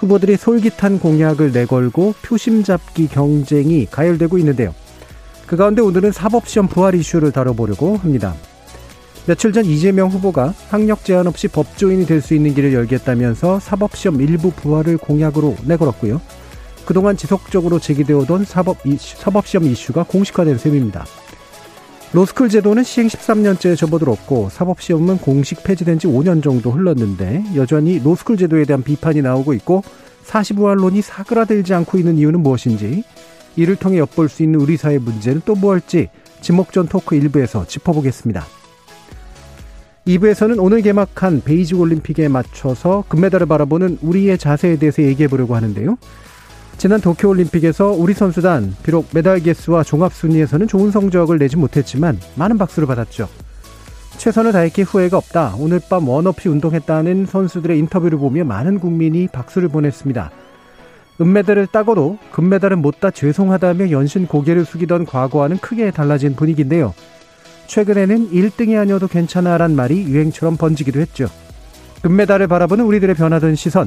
후보들이 솔깃한 공약을 내걸고 표심 잡기 경쟁이 가열되고 있는데요. 그 가운데 오늘은 사법시험 부활 이슈를 다뤄보려고 합니다. 며칠 전 이재명 후보가 학력 제한 없이 법조인이 될 수 있는 길을 열겠다면서 사법시험 일부 부활을 공약으로 내걸었고요. 그동안 지속적으로 제기되었던 사법 이슈, 사법시험 이슈가 공식화된 셈입니다. 로스쿨 제도는 시행 13년째 접어들었고 사법시험은 공식 폐지된 지 5년 정도 흘렀는데 여전히 로스쿨 제도에 대한 비판이 나오고 있고 사시부활론이 사그라들지 않고 있는 이유는 무엇인지 이를 통해 엿볼 수 있는 우리 사회 문제는 또 무엇일지 지목전 토크 일부에서 짚어보겠습니다. 2부에서는 오늘 개막한 베이징 올림픽에 맞춰서 금메달을 바라보는 우리의 자세에 대해서 얘기해 보려고 하는데요. 지난 도쿄올림픽에서 우리 선수단 비록 메달 개수와 종합 순위에서는 좋은 성적을 내지 못했지만 많은 박수를 받았죠. 최선을 다했기 후회가 없다. 오늘 밤 원없이 운동했다는 선수들의 인터뷰를 보며 많은 국민이 박수를 보냈습니다. 은메달을 따고도 금메달은 못따 죄송하다며 연신 고개를 숙이던 과거와는 크게 달라진 분위기인데요. 최근에는 1등이 아니어도 괜찮아란 말이 유행처럼 번지기도 했죠. 금메달을 바라보는 우리들의 변화된 시선,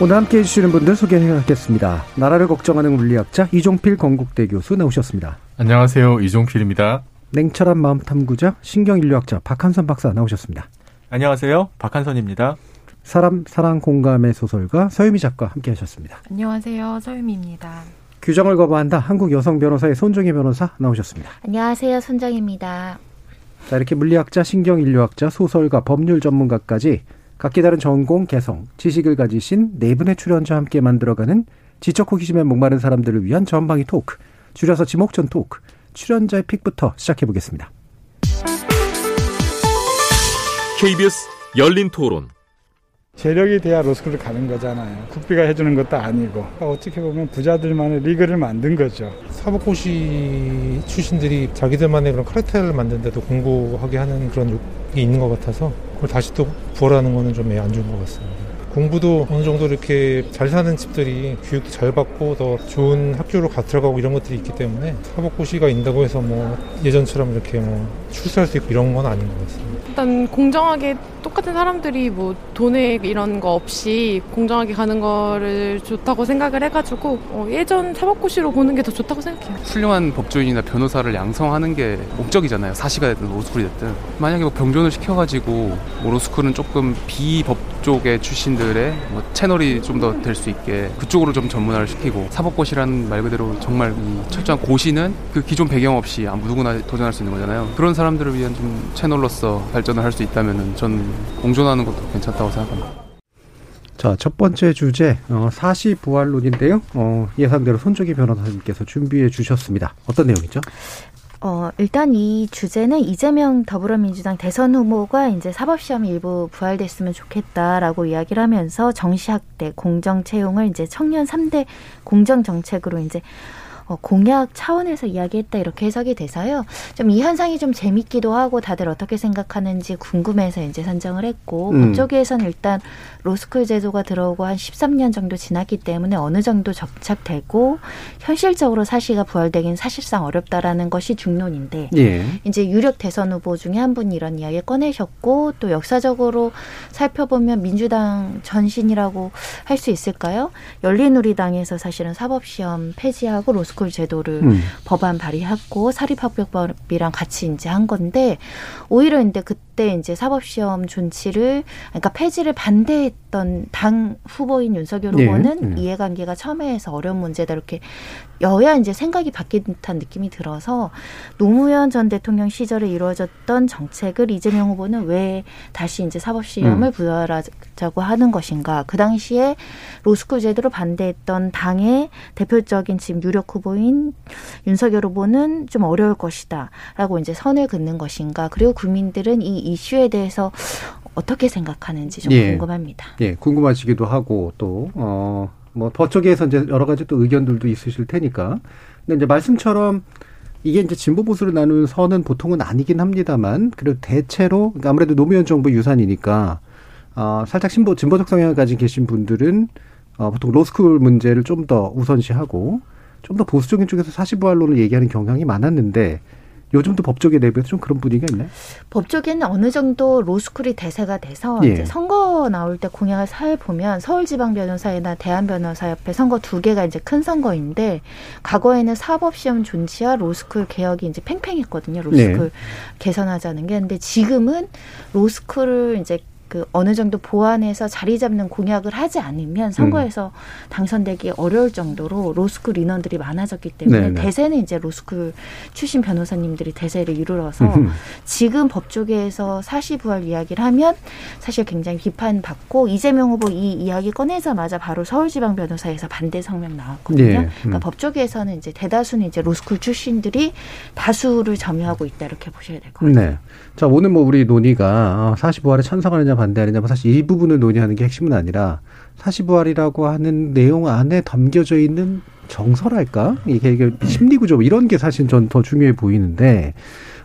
오늘 함께 해주시는 분들 소개하겠습니다. 나라를 걱정하는 물리학자 이종필 건국대 교수 나오셨습니다. 안녕하세요. 이종필입니다. 냉철한 마음 탐구자 신경인류학자 박한선 박사 나오셨습니다. 안녕하세요. 박한선입니다. 사람 사랑 공감의 소설가 서유미 작가 함께 하셨습니다. 안녕하세요. 서유미입니다. 규정을 거부한다 한국 여성 변호사의 손정희 변호사 나오셨습니다. 안녕하세요. 손정희입니다. 자 이렇게 물리학자 신경인류학자 소설가 법률 전문가까지 각기 다른 전공, 개성, 지식을 가지신 네 분의 출연자와 함께 만들어가는 지적 호기심에 목마른 사람들을 위한 전방위 토크, 줄여서 지목전 토크, 출연자의 픽부터 시작해 보겠습니다. KBS 열린 토론. 재력이 돼야 로스쿨을 가는 거잖아요. 국비가 해주는 것도 아니고 어떻게 보면 부자들만의 리그를 만든 거죠. 사법고시 출신들이 자기들만의 그런 카르텔을 만드는데도 공부하게 하는 그런 게 있는 것 같아서 그걸 다시 또 부활하는 거는 좀 안 좋은 것 같습니다. 공부도 어느 정도 이렇게 잘 사는 집들이 교육도 잘 받고 더 좋은 학교로 가 들어가고 이런 것들이 있기 때문에 사법고시가 있다고 해서 뭐 예전처럼 이렇게 뭐 출세할 수 있고 이런 건 아닌 것 같습니다. 일단 공정하게 똑같은 사람들이 뭐 돈에 이런 거 없이 공정하게 가는 거를 좋다고 생각을 해가지고 어 예전 사법고시로 보는 게 더 좋다고 생각해요. 훌륭한 법조인이나 변호사를 양성하는 게 목적이잖아요. 사시가 됐든 로스쿨이 됐든. 만약에 뭐 병존을 시켜가지고 뭐 로스쿨은 조금 비법 쪽의 출신들의 뭐 채널이 좀 더 될 수 있게 그쪽으로 좀 전문화를 시키고 사법고시라는 말 그대로 정말 이 철저한 고시는 그 기존 배경 없이 아무 누구나 도전할 수 있는 거잖아요. 그런 사람들을 위한 좀 채널로서 발전을 할 수 있다면은 전 공존하는 것도 괜찮다고 생각합니다. 자, 첫 번째 주제, 어, 사시 부활론인데요. 어, 예상대로 손정희 변호사님께서 준비해 주셨습니다. 어떤 내용이죠? 어, 일단 이 주제는 이재명 더불어민주당 대선 후보가 이제 사법시험 일부 부활됐으면 좋겠다라고 이야기를 하면서 정시학대, 공정채용을 이제 청년 3대 공정정책으로 이제 어, 공약 차원에서 이야기했다 이렇게 해석이 돼서요. 좀 이 현상이 좀 재밌기도 하고 다들 어떻게 생각하는지 궁금해서 이제 선정을 했고 음. 법조계에서는 일단 로스쿨 제도가 들어오고 한 13년 정도 지났기 때문에 어느 정도 정착되고 현실적으로 사시가 부활되긴 사실상 어렵다라는 것이 중론인데 예. 이제 유력 대선 후보 중에 한 분이 이런 이야기 꺼내셨고 또 역사적으로 살펴보면 민주당 전신이라고 할 수 있을까요? 열린우리당에서 사실은 사법시험 폐지하고 로스쿨 제도를 음. 법안 발의했고 사립학교법이랑 같이 이제 한 건데 오히려 근데 그때 이제 사법시험 존치를 그러니까 폐지를 반대했던 당 후보인 윤석열 네, 후보는 네. 이해관계가 첨예해서 어려운 문제다 이렇게 여야 이제 생각이 바뀐 듯한 느낌이 들어서 노무현 전 대통령 시절에 이루어졌던 정책을 이재명 후보는 왜 다시 이제 사법시험을 음. 부여하자고 하는 것인가. 그 당시에 로스쿨 제도를 반대했던 당의 대표적인 지금 유력 후보인 윤석열 후보는 좀 어려울 것이다. 라고 이제 선을 긋는 것인가. 그리고 국민들은 이 이슈에 대해서 어떻게 생각하는지 좀 예. 궁금합니다. 예, 궁금하시기도 하고 또 어, 뭐 법조계에서 이제 여러 가지 또 의견들도 있으실 테니까. 근데 이제 말씀처럼 이게 이제 진보 보수로 나누는 선은 보통은 아니긴 합니다만 그래도 대체로 그러니까 아무래도 노무현 정부 유산이니까 어, 살짝 진보 진보적 성향을 가진 계신 분들은 어, 보통 로스쿨 문제를 좀 더 우선시하고 좀 더 보수적인 쪽에서 사시부활론을 얘기하는 경향이 많았는데 요즘도 법조계 내부에서 좀 그런 분위기가 있나요? 법조계는 어느 정도 로스쿨이 대세가 돼서 예. 이제 선거 나올 때 공약을 살펴보면 서울지방변호사회나 대한변호사협회 선거 두 개가 이제 큰 선거인데 과거에는 사법시험 존치와 로스쿨 개혁이 이제 팽팽했거든요. 로스쿨 네. 개선하자는 게 근데 지금은 로스쿨을 이제 그 어느 정도 보완해서 자리 잡는 공약을 하지 않으면 선거에서 당선되기 어려울 정도로 로스쿨 인원들이 많아졌기 때문에 네네. 대세는 이제 로스쿨 출신 변호사님들이 대세를 이루어서 음흠. 지금 법조계에서 사시부활 이야기를 하면 사실 굉장히 비판받고 이재명 후보 이 이야기 꺼내자마자 바로 서울지방변호사회에서 반대 성명 나왔거든요. 예, 음. 그러니까 법조계에서는 이제 대다수는 이제 로스쿨 출신들이 다수를 점유하고 있다 이렇게 보셔야 될 것 같아요. 네. 자, 오늘 뭐 우리 논의가 사시부활에 찬성하느냐 반대하느냐 뭐 사실 이 부분을 논의하는 게 핵심은 아니라 사시부활이라고 하는 내용 안에 담겨져 있는 정서랄까? 이게, 이게 심리 구조 이런 게 사실 전 더 중요해 보이는데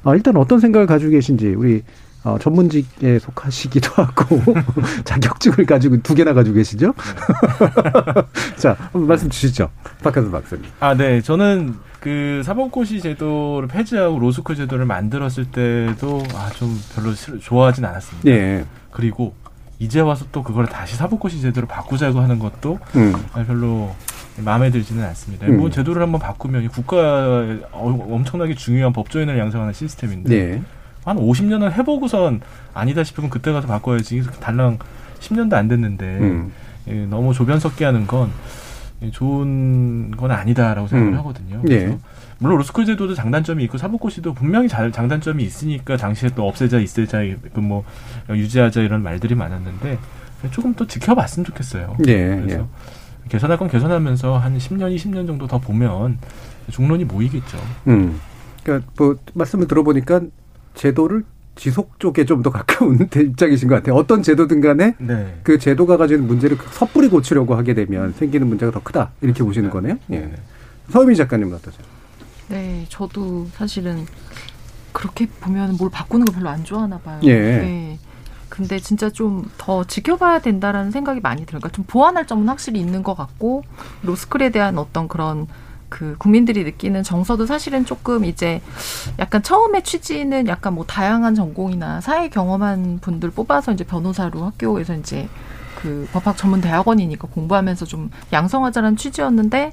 어, 일단 어떤 생각을 가지고 계신지 우리 어, 전문직에 속하시기도 하고 자격증을 가지고 두 개나 가지고 계시죠? 자, 한번 말씀 주시죠. 박한선 박사님. 아, 네. 저는 그 사법고시 제도를 폐지하고 로스쿨 제도를 만들었을 때도 아, 좀 별로 싫- 좋아하진 않았습니다. 예. 그리고 이제 와서 또 그걸 다시 사법고시 제도로 바꾸자고 하는 것도 음. 아, 별로 마음에 들지는 않습니다. 음. 뭐 제도를 한번 바꾸면 이 국가에 어- 엄청나게 중요한 법조인을 양성하는 시스템인데 네. 한 50년을 해보고선 아니다 싶으면 그때 가서 바꿔야지 달랑 10년도 안 됐는데 음. 예, 너무 조변 섞게 하는 건 예, 좋은 건 아니다라고 생각을 음. 하거든요. 예. 그래서 물론 로스쿨 제도도 장단점이 있고 사법고시도 분명히 잘, 장단점이 있으니까 당시에 또 없애자, 있애자, 그뭐 유지하자 이런 말들이 많았는데 조금 또 지켜봤으면 좋겠어요. 예, 그래서 개선할 건 개선하면서 한 10년, 20년 정도 더 보면 중론이 모이겠죠. 음. 그러니까 뭐 말씀을 들어보니까 제도를 지속 쪽에 좀 더 가까운 입장이신 것 같아요. 어떤 제도든 간에 네. 그 제도가 가지는 문제를 섣불리 고치려고 하게 되면 생기는 문제가 더 크다 이렇게 보시는 거네요. 예. 서유미 작가님은 어떠세요? 네, 저도 사실은 그렇게 보면 뭘 바꾸는 거 별로 안 좋아하나 봐요. 예. 네. 근데 진짜 좀 더 지켜봐야 된다라는 생각이 많이 들어요. 그러니까 좀 보완할 점은 확실히 있는 것 같고 로스쿨에 대한 어떤 그런 그 국민들이 느끼는 정서도 사실은 조금 이제 약간 처음에 취지는 약간 뭐 다양한 전공이나 사회 경험한 분들 뽑아서 이제 변호사로 학교에서 이제 그 법학 전문 대학원이니까 공부하면서 좀 양성하자는 취지였는데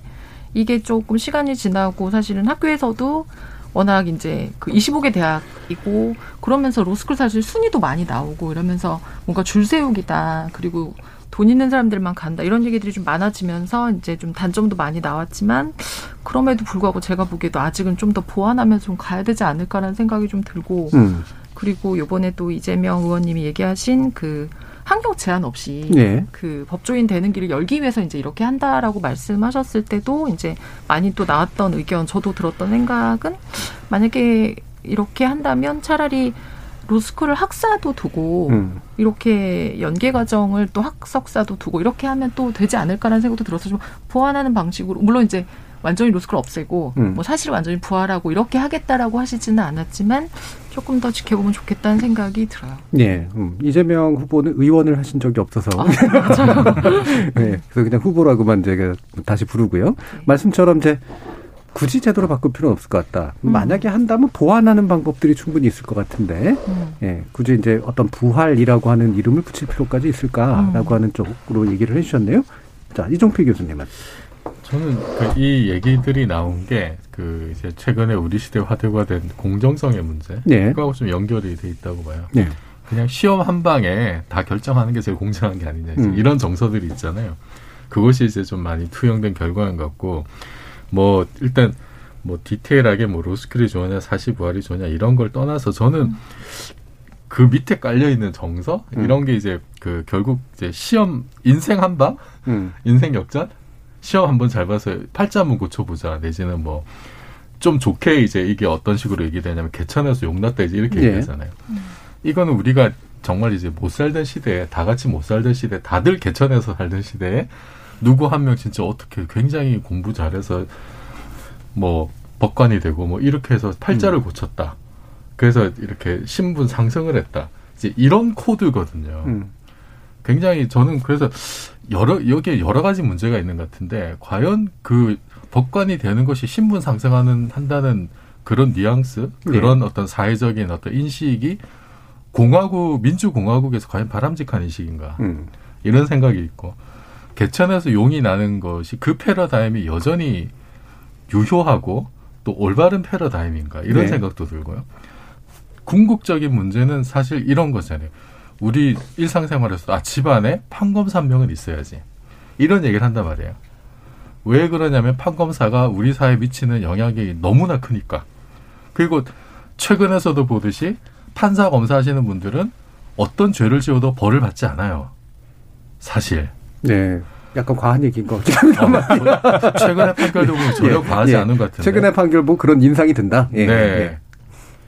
이게 조금 시간이 지나고 사실은 학교에서도 워낙 이제 그 25개 대학이고 그러면서 로스쿨 사실 순위도 많이 나오고 이러면서 뭔가 줄 세우기다 그리고 돈 있는 사람들만 간다 이런 얘기들이 좀 많아지면서 이제 좀 단점도 많이 나왔지만 그럼에도 불구하고 제가 보기에도 아직은 좀 더 보완하면서 좀 가야 되지 않을까라는 생각이 좀 들고 음. 그리고 요번에 또 이재명 의원님이 얘기하신 그 환경 제한 없이 네. 그 법조인 되는 길을 열기 위해서 이제 이렇게 한다라고 말씀하셨을 때도 이제 많이 또 나왔던 의견 저도 들었던 생각은 만약에 이렇게 한다면 차라리 로스쿨을 학사도 두고 음. 이렇게 연계 과정을 또 학석사도 두고 이렇게 하면 또 되지 않을까라는 생각도 들어서 좀 보완하는 방식으로 물론 이제 완전히 로스쿨 없애고 음. 뭐 사실 완전히 부활하고 이렇게 하겠다라고 하시지는 않았지만 조금 더 지켜보면 좋겠다는 생각이 들어요. 예, 음, 이재명 후보는 의원을 하신 적이 없어서. 아. 네, 그래서 그냥 후보라고만 제가 다시 부르고요. 말씀처럼 이제 굳이 제도를 바꿀 필요는 없을 것 같다. 음. 만약에 한다면 보완하는 방법들이 충분히 있을 것 같은데, 음. 예, 굳이 이제 어떤 부활이라고 하는 이름을 붙일 필요까지 있을까라고 음. 하는 쪽으로 얘기를 해주셨네요. 자, 이종필 교수님은. 저는 그 이 얘기들이 나온 게 그 이제 최근에 우리 시대 화두화된 공정성의 문제 네. 그거하고 좀 연결이 돼 있다고 봐요. 네. 그냥 시험 한 방에 다 결정하는 게 제일 공정한 게 아니냐 음. 이런 정서들이 있잖아요. 그것이 이제 좀 많이 투영된 결과인 것 같고 뭐 일단 뭐 디테일하게 뭐 로스쿨이 좋으냐 사시 부활이 좋으냐 이런 걸 떠나서 저는 그 밑에 깔려 있는 정서 음. 이런 게 이제 그 결국 이제 시험 인생 한방 음. 인생 역전 시험 한번 잘 봐서 팔자 한번 고쳐보자 내지는 뭐 좀 좋게 이제 이게 어떤 식으로 얘기되냐면 개천에서 용났다 이제 이렇게 예. 얘기하잖아요. 이거는 우리가 정말 이제 못 살던 시대에 다 같이 못 살던 시대 다들 개천에서 살던 시대에 누구 한 명 진짜 어떻게 굉장히 공부 잘해서 뭐 법관이 되고 뭐 이렇게 해서 팔자를 고쳤다. 그래서 이렇게 신분 상승을 했다. 이제 이런 코드거든요. 음. 굉장히 저는 그래서 여러 여기에 여러 가지 문제가 있는 것 같은데 과연 그 법관이 되는 것이 신분 상승하는 한다는 그런 뉘앙스 그런 어떤 사회적인 어떤 인식이 공화국 민주공화국에서 과연 바람직한 인식인가 음. 이런 생각이 있고 개천에서 용이 나는 것이 그 패러다임이 여전히 유효하고 또 올바른 패러다임인가 이런 네. 생각도 들고요. 궁극적인 문제는 사실 이런 거잖아요. 우리 일상생활에서 아 집안에 판검사 한 명은 있어야지 이런 얘기를 한단 말이에요. 왜 그러냐면 판검사가 우리 사회에 미치는 영향이 너무나 크니까. 그리고 최근에서도 보듯이 판사 검사하시는 분들은 어떤 죄를 지어도 벌을 받지 않아요. 사실. 네. 약간 과한 얘기인 것 같긴 합니다. 뭐 최근에 판결도 전혀 과하지 않은 것 같은데. 최근에 판결 뭐 그런 인상이 든다. 예. 네.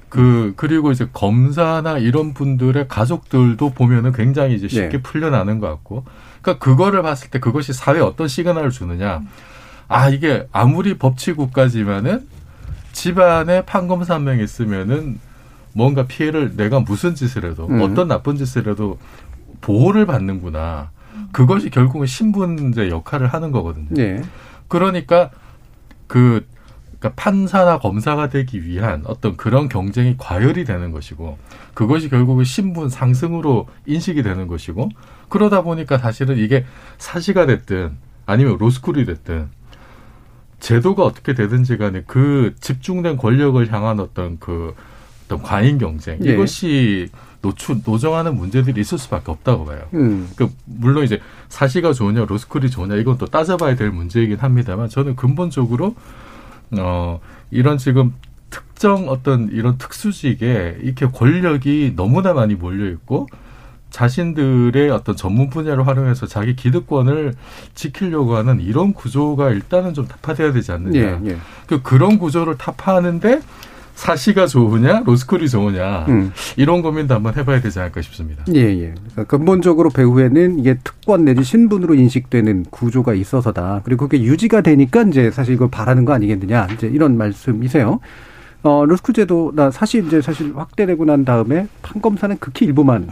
예. 그 그리고 이제 검사나 이런 분들의 가족들도 보면은 굉장히 이제 쉽게 네. 풀려나는 것 같고, 그러니까 그거를 봤을 때 그것이 사회에 어떤 시그널을 주느냐. 아 이게 아무리 법치국까지만은 집안에 판검사 한 명 있으면은 뭔가 피해를 내가 무슨 짓을 해도 음. 어떤 나쁜 짓을 해도 보호를 받는구나. 그것이 결국은 신분제 역할을 하는 거거든요. 네. 그러니까 그 그러니까 판사나 검사가 되기 위한 어떤 그런 경쟁이 과열이 되는 것이고 그것이 결국은 신분 상승으로 인식이 되는 것이고 그러다 보니까 사실은 이게 사시가 됐든 아니면 로스쿨이 됐든 제도가 어떻게 되든지 간에 그 집중된 권력을 향한 어떤 그 어떤 과잉 경쟁 예. 이것이 노출 노정하는 문제들이 있을 수밖에 없다고 봐요. 음. 그 물론 이제 사시가 좋으냐 로스쿨이 좋으냐 이건 또 따져봐야 될 문제이긴 합니다만 저는 근본적으로 어 이런 지금 특정 어떤 이런 특수직에 이렇게 권력이 너무나 많이 몰려 있고 자신들의 어떤 전문 분야를 활용해서 자기 기득권을 지키려고 하는 이런 구조가 일단은 좀 타파돼야 되지 않느냐. 예, 예. 그 그런 구조를 타파하는데 사시가 좋으냐 로스쿨이 좋으냐 음. 이런 고민도 한번 해봐야 되지 않을까 싶습니다. 예, 예. 그러니까 근본적으로 배후에는 이게 특권 내지 신분으로 인식되는 구조가 있어서다. 그리고 그게 유지가 되니까 이제 사실 이걸 바라는 거 아니겠느냐. 이제 이런 말씀이세요. 어, 로스쿨 제도나 사실 이제 사실 확대되고 난 다음에 판검사는 극히 일부만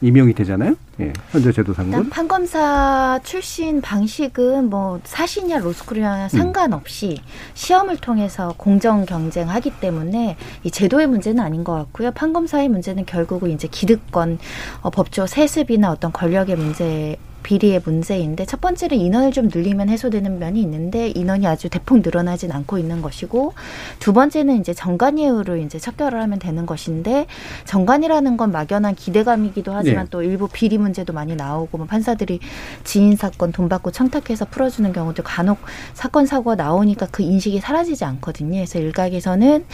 임용이 되잖아요. 예. 현재 제도상은. 일단 판검사 출신 방식은 뭐 사시냐 로스쿨이냐 상관없이 시험을 통해서 공정 경쟁하기 때문에 이 제도의 문제는 아닌 것 같고요. 판검사의 문제는 결국은 이제 기득권, 어, 법조 세습이나 어떤 권력의 문제. 비리의 문제인데 첫 번째는 인원을 좀 늘리면 해소되는 면이 있는데 인원이 아주 대폭 늘어나진 않고 있는 것이고 두 번째는 이제 정관예우로 이제 척결을 하면 되는 것인데 정관이라는 건 막연한 기대감이기도 하지만 네. 또 일부 비리 문제도 많이 나오고 뭐 판사들이 지인 사건 돈 받고 청탁해서 풀어주는 경우도 간혹 사건 사고가 나오니까 그 인식이 사라지지 않거든요. 그래서 일각에서는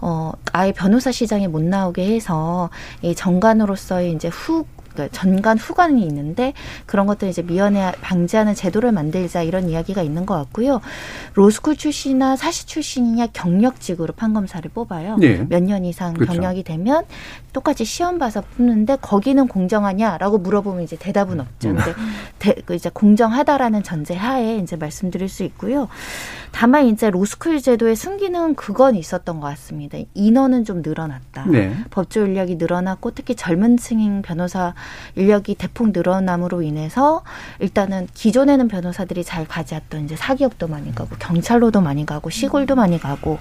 어 아예 변호사 시장에 못 나오게 해서 이 정관으로서의 이제 후 그러니까 전관 후관이 있는데 그런 것들 이제 미연에 방지하는 제도를 만들자 이런 이야기가 있는 것 같고요. 로스쿨 출신이나 사시 출신이냐 경력직으로 판검사를 뽑아요. 네. 몇년 이상 그렇죠. 경력이 되면 똑같이 시험 봐서 뽑는데 거기는 공정하냐라고 물어보면 이제 대답은 없죠. 음. 근데 대, 그 이제 공정하다라는 전제 하에 이제 말씀드릴 수 있고요. 다만 이제 로스쿨 제도의 순기능은 그건 있었던 것 같습니다. 인원은 좀 늘어났다. 네. 법조 인력이 늘어났고 특히 젊은 층 변호사 인력이 대폭 늘어남으로 인해서 일단은 기존에는 변호사들이 잘 가지 않던 이제 사기업도 많이 가고 경찰로도 많이 가고 시골도 많이 가고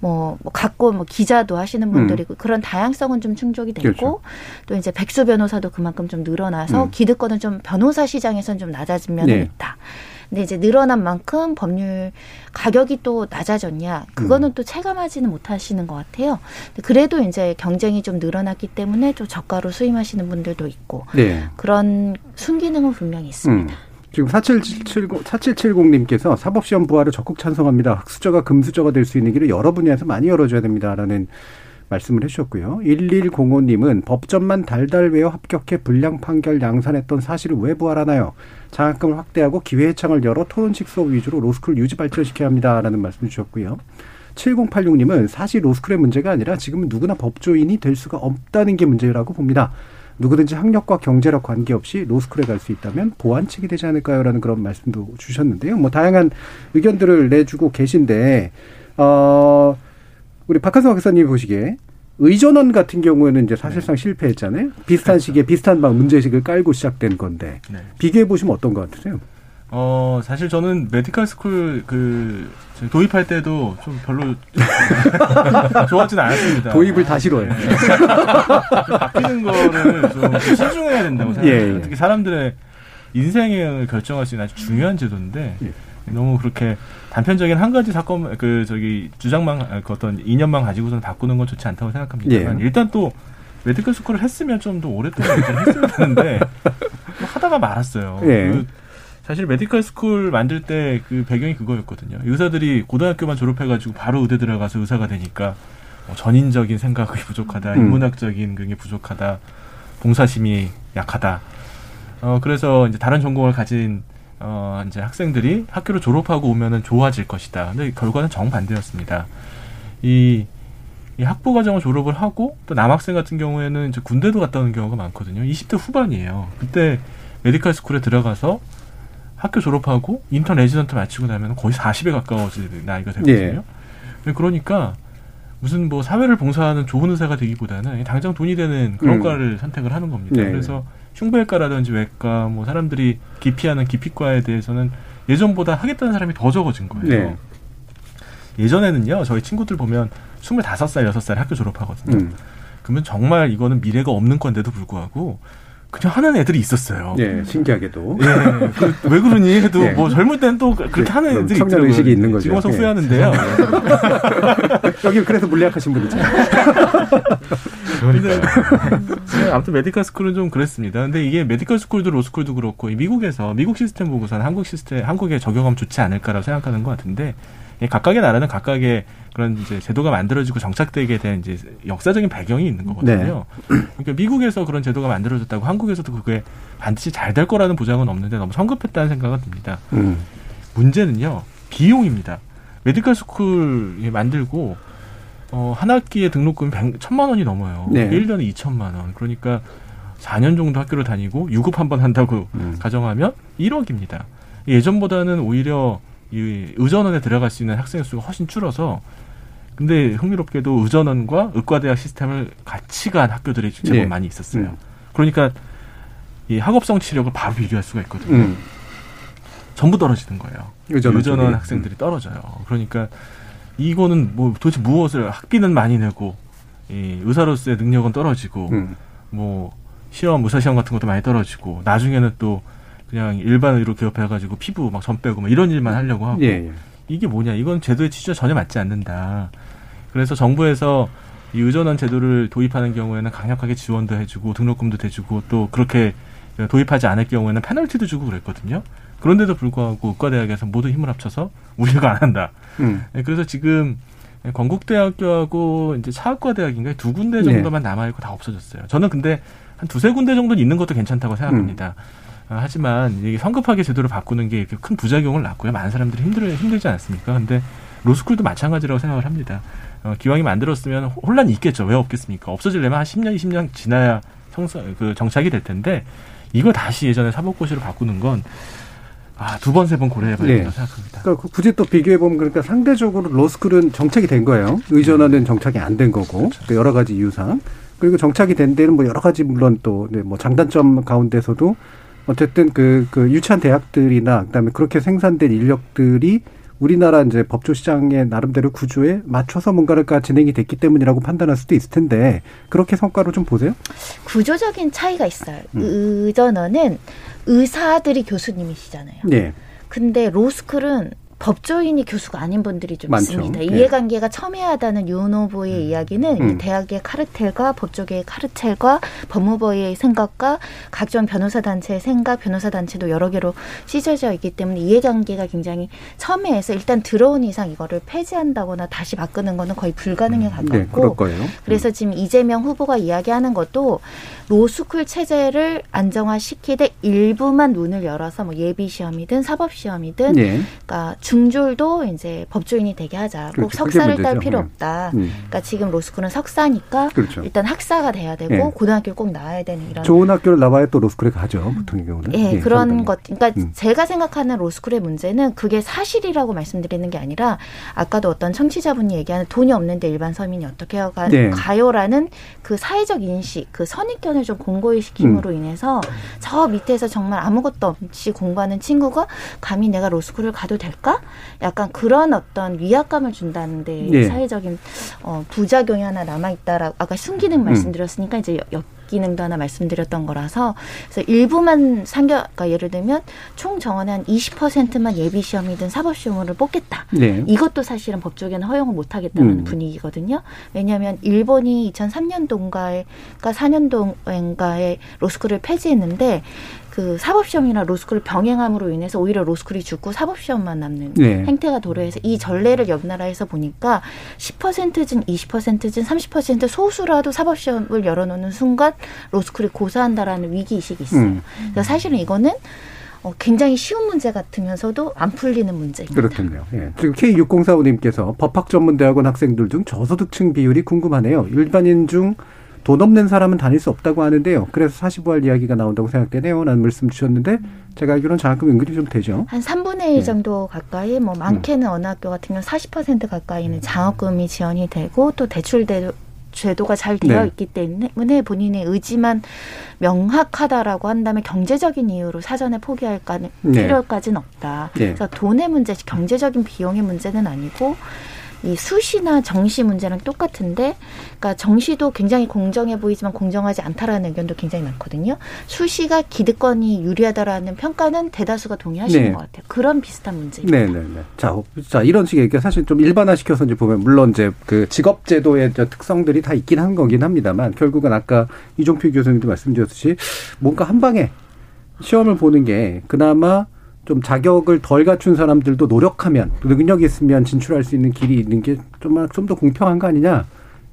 뭐, 뭐 갖고 뭐 기자도 하시는 분들이 고 그런 다양성은 좀 충족이 됐고 그렇죠. 또 이제 백수 변호사도 그만큼 좀 늘어나서 음. 기득권은 좀 변호사 시장에서는 좀 낮아진 면은 네. 있다. 근데 이제 늘어난 만큼 법률 가격이 또 낮아졌냐? 그거는 음. 또 체감하지는 못하시는 것 같아요. 그래도 이제 경쟁이 좀 늘어났기 때문에 좀 저가로 수임하시는 분들도 있고 네. 그런 순기능은 분명히 있습니다. 음. 지금 4770, 4770님께서 사법시험 부활을 적극 찬성합니다. 흑수저가 금수저가 될 수 있는 길을 여러 분야에서 많이 열어줘야 됩니다 라는 말씀을 해주셨고요. 1105님은 법전만 달달 외워 합격해 불량 판결 양산했던 사실을 왜 부활하나요? 장학금을 확대하고 기회 해창을 열어 토론식 수업 위주로 로스쿨 유지 발전시켜야 합니다라는 말씀 주셨고요. 7086님은 사실 로스쿨의 문제가 아니라 지금은 누구나 법조인이 될 수가 없다는 게 문제라고 봅니다. 누구든지 학력과 경제력 관계없이 로스쿨에 갈 수 있다면 보완책이 되지 않을까요 라는 그런 말씀도 주셨는데요. 뭐 다양한 의견들을 내주고 계신데 어 우리 박한성 박사님 보시기에 의전원 같은 경우에는 이제 사실상 실패했잖아요. 비슷한 시기에 비슷한 막 문제의식을 깔고 시작된 건데 네. 비교해 보시면 어떤 것 같으세요? 어, 사실 저는 medical school 그 도입할 때도 좀 별로 좋아하지는 않았습니다. 도입을 다 싫어요. 네. 바뀌는 거를 좀 신중해야 된다고 생각해요. 예, 예. 특히 사람들의 인생을 결정할 수 있는 아주 중요한 제도인데 예. 너무 그렇게 단편적인 한 가지 사건 그 저기 주장만 아, 그 어떤 이념만 가지고서는 바꾸는 건 좋지 않다고 생각합니다만 예. 일단 또 medical school을 했으면 좀 더 오랫동안 좀 했으면 되는데 뭐 하다가 말았어요. 예. 그 사실 medical school 만들 때 그 배경이 그거였거든요. 의사들이 고등학교만 졸업해가지고 바로 의대 들어가서 의사가 되니까 뭐 전인적인 생각이 부족하다, 음. 인문학적인 그게 부족하다, 봉사심이 약하다. 어 그래서 이제 다른 전공을 가진 어 이제 학생들이 학교를 졸업하고 오면은 좋아질 것이다. 근데 결과는 정반대였습니다. 이, 이 학부 과정을 졸업을 하고 또 남학생 같은 경우에는 이제 군대도 갔다 오는 경우가 많거든요. 20대 후반이에요. 그때 medical school에 들어가서 학교 졸업하고 인턴 레지던트 마치고 나면 거의 40에 가까워질 나이가 되거든요. 네, 그러니까 무슨 뭐 사회를 봉사하는 좋은 의사가 되기보다는 당장 돈이 되는 그런 음. 과를 선택을 하는 겁니다. 네. 그래서 흉부외과라든지 외과 뭐 사람들이 기피하는 기피과에 대해서는 예전보다 하겠다는 사람이 더 적어진 거예요. 네. 예전에는요, 저희 친구들 보면 25살, 6살 학교 졸업하거든요. 음. 그러면 정말 이거는 미래가 없는 건데도 불구하고 그냥 하는 애들이 있었어요. 예, 신기하게도. 예, 그, 왜 그러니 해도 예. 뭐 젊을 때는 또 그렇게 예, 하는 애들이 있더라고요. 의식이 있는 거죠. 지금 와서 예. 후회하는데요. 여기 그래서 물리학하신 분이죠. 그러니까요. 네, 아무튼 medical school은 좀 그랬습니다. 근데 이게 medical school도 로스쿨도 그렇고 이 미국에서 미국 시스템 보고서는 한국 시스템 한국에 적용하면 좋지 않을까라고 생각하는 것 같은데 이 각각의 나라는 각각의 그런 이제 제도가 만들어지고 정착되게 된 이제 역사적인 배경이 있는 거거든요. 그러니까 미국에서 그런 제도가 만들어졌다고 한국에서도 그게 반드시 잘 될 거라는 보장은 없는데 너무 성급했다는 생각은 듭니다. 음. 문제는요 비용입니다. medical school 만들고 어, 한 학기에 등록금이 100, 천만 원이 넘어요. 네. 1년에 2천만 원. 그러니까 4년 정도 학교를 다니고 유급 한 번 한다고 음. 가정하면 1억입니다. 예전보다는 오히려 이 의전원에 들어갈 수 있는 학생 수가 훨씬 줄어서 근데 흥미롭게도 의전원과 의과대학 시스템을 같이 간 학교들이 제법 네. 많이 있었어요. 음. 그러니까 이 학업성 치력을 바로 비교할 수가 있거든요. 음. 전부 떨어지는 거예요. 의전원 의전원. 학생들이 떨어져요. 그러니까 이거는 뭐 도대체 무엇을 학비는 많이 내고 이 의사로서의 능력은 떨어지고 음. 뭐 시험 의사 시험 같은 것도 많이 떨어지고 나중에는 또 그냥 일반 의로 개업해가지고 피부 막전 빼고 뭐 이런 일만 하려고 하고 예, 예. 이게 뭐냐 이건 제도의 취지와 전혀 맞지 않는다. 그래서 정부에서 이 의전원 제도를 도입하는 경우에는 강력하게 지원도 해주고 등록금도 대주고 또 그렇게 도입하지 않을 경우에는 페널티도 주고 그랬거든요. 그런데도 불구하고 의과대학에서 모두 힘을 합쳐서 우리가 안 한다. 음. 네, 그래서 지금 건국대학교하고 이제 차학과대학인가 두 군데 정도만 남아 있고 다 없어졌어요. 저는 근데 한 두세 군데 정도는 있는 것도 괜찮다고 생각합니다. 아, 하지만 이게 성급하게 제도를 바꾸는 게 이렇게 큰 부작용을 낳고요. 많은 사람들이 힘들 힘들지 않습니까? 근데 로스쿨도 마찬가지라고 생각을 합니다. 어, 기왕이 만들었으면 혼란이 있겠죠. 왜 없겠습니까? 없어지려면 한 10년, 20년 지나야 성사, 그 정착이 될 텐데 이걸 다시 예전에 사법고시로 바꾸는 건 아, 두 번, 세 번 고려해봐야 네. 된다고 생각합니다. 그러니까 굳이 또 비교해보면 그러니까 상대적으로 로스쿨은 정착이 된 거예요. 의전화는 정착이 안 된 거고 또 여러 가지 이유상 그리고 정착이 된 데는 뭐 여러 가지 물론 또 뭐 장단점 가운데서도 어쨌든 그, 그 유치한 대학들이나 그다음에 그렇게 생산된 인력들이 우리나라 이제 법조 시장의 나름대로 구조에 맞춰서 뭔가가 진행이 됐기 때문이라고 판단할 수도 있을 텐데 그렇게 성과로 좀 보세요. 구조적인 차이가 있어요. 음. 의전어는 의사들이 교수님이시잖아요. 예. 근데 로스쿨은 법조인이 교수가 아닌 분들이 좀 많죠. 있습니다. 예. 이해관계가 첨예하다는 윤 후보의 이야기는 음. 이 대학의 카르텔과 법조계의 카르텔과 법무부의 생각과 각종 변호사 단체의 생각, 변호사 단체도 여러 개로 찢어져 있기 때문에 이해관계가 굉장히 첨예해서 일단 들어온 이상 이거를 폐지한다거나 다시 바꾸는 거는 거의 불가능에 네, 가깝고 거예요. 그래서 지금 이재명 후보가 이야기하는 것도 로스쿨 체제를 안정화시키되 일부만 문을 열어서 뭐 예비 시험이든 사법 시험이든 예. 그러니까 중졸도 이제 법조인이 되게 하자. 꼭 그렇죠. 석사를 딸. 필요 예. 없다. 음. 그러니까 지금 로스쿨은 석사니까 그렇죠. 일단 학사가 돼야 되고 예. 고등학교를 꼭 나와야 되는 이런 좋은 학교를 나와야 또 로스쿨에 가죠. 보통의 경우는. 예, 그런 상당히. 것. 그러니까 음. 제가 생각하는 로스쿨의 문제는 그게 사실이라고 말씀드리는 게 아니라 아까도 어떤 청취자분이 얘기하는 돈이 없는데 일반 서민이 어떻게 가, 네. 가요라는 그 사회적 인식, 그 선입견을 좀 공고히 시킴으로 음. 인해서 저 밑에서 정말 아무것도 없이 공부하는 친구가 감히 내가 로스쿨을 가도 될까? 약간 그런 어떤 위압감을 준다는데 네. 사회적인 어, 부작용이 하나 남아 있다라고 아까 순기능 음. 말씀드렸으니까 이제 역 기능도 하나 말씀드렸던 거라서 그래서 일부만 상교 그러니까 예를 들면 총 정원의 한 20%만 예비 시험이든 사법 시험을 뽑겠다. 네. 이것도 사실은 법조계는 허용을 못 하겠다는 음. 분위기거든요. 왜냐하면 일본이 2003년도인가에 그러니까 4년도인가에 로스쿨을 폐지했는데 그 사법 시험이나 로스쿨을 병행함으로 인해서 오히려 로스쿨이 죽고 사법 시험만 남는 네. 행태가 도래해서 이 전례를 옆 나라에서 보니까 10%든 20%든 30% 소수라도 사법 시험을 열어놓는 순간 로스쿨이 고사한다라는 위기 의식이 있어요. 음. 그래서 사실은 이거는 어, 굉장히 쉬운 문제 같으면서도 안 풀리는 문제입니다. 그렇겠네요. 예. 지금 K6045님께서 법학전문대학원 학생들 중 저소득층 비율이 궁금하네요. 일반인 중 돈 없는 사람은 다닐 수 없다고 하는데요. 그래서 사시부할 이야기가 나온다고 생각되네요. 라는 말씀 주셨는데 제가 알기로는 장학금 은근히 좀 되죠. 한 3분의 1 네. 정도 가까이, 뭐 많게는 어느 학교 같은 경우 40% 가까이는 장학금이 지원이 되고 또 대출 대 제도가 잘 되어 네. 있기 때문에 본인의 의지만 명확하다라고 한다면 경제적인 이유로 사전에 포기할 까- 네. 필요까지는 없다. 네. 그래서 돈의 문제, 경제적인 비용의 문제는 아니고 이 수시나 정시 문제랑 똑같은데, 그러니까 정시도 굉장히 공정해 보이지만 공정하지 않다라는 의견도 굉장히 많거든요. 수시가 기득권이 유리하다라는 평가는 대다수가 동의하시는 네. 것 같아요. 그런 비슷한 문제입니다. 네 네 네. 자, 어, 자 이런 식의 얘기가 사실 좀 일반화시켜서 이제 보면 물론 이제 그 직업제도의 저 특성들이 다 있긴 한 거긴 합니다만 결국은 아까 이종필 교수님도 말씀드렸듯이 뭔가 한 방에 시험을 보는 게 그나마 좀 자격을 덜 갖춘 사람들도 노력하면 능력이 있으면 진출할 수 있는 길이 있는 게 좀 좀 더 공평한 거 아니냐.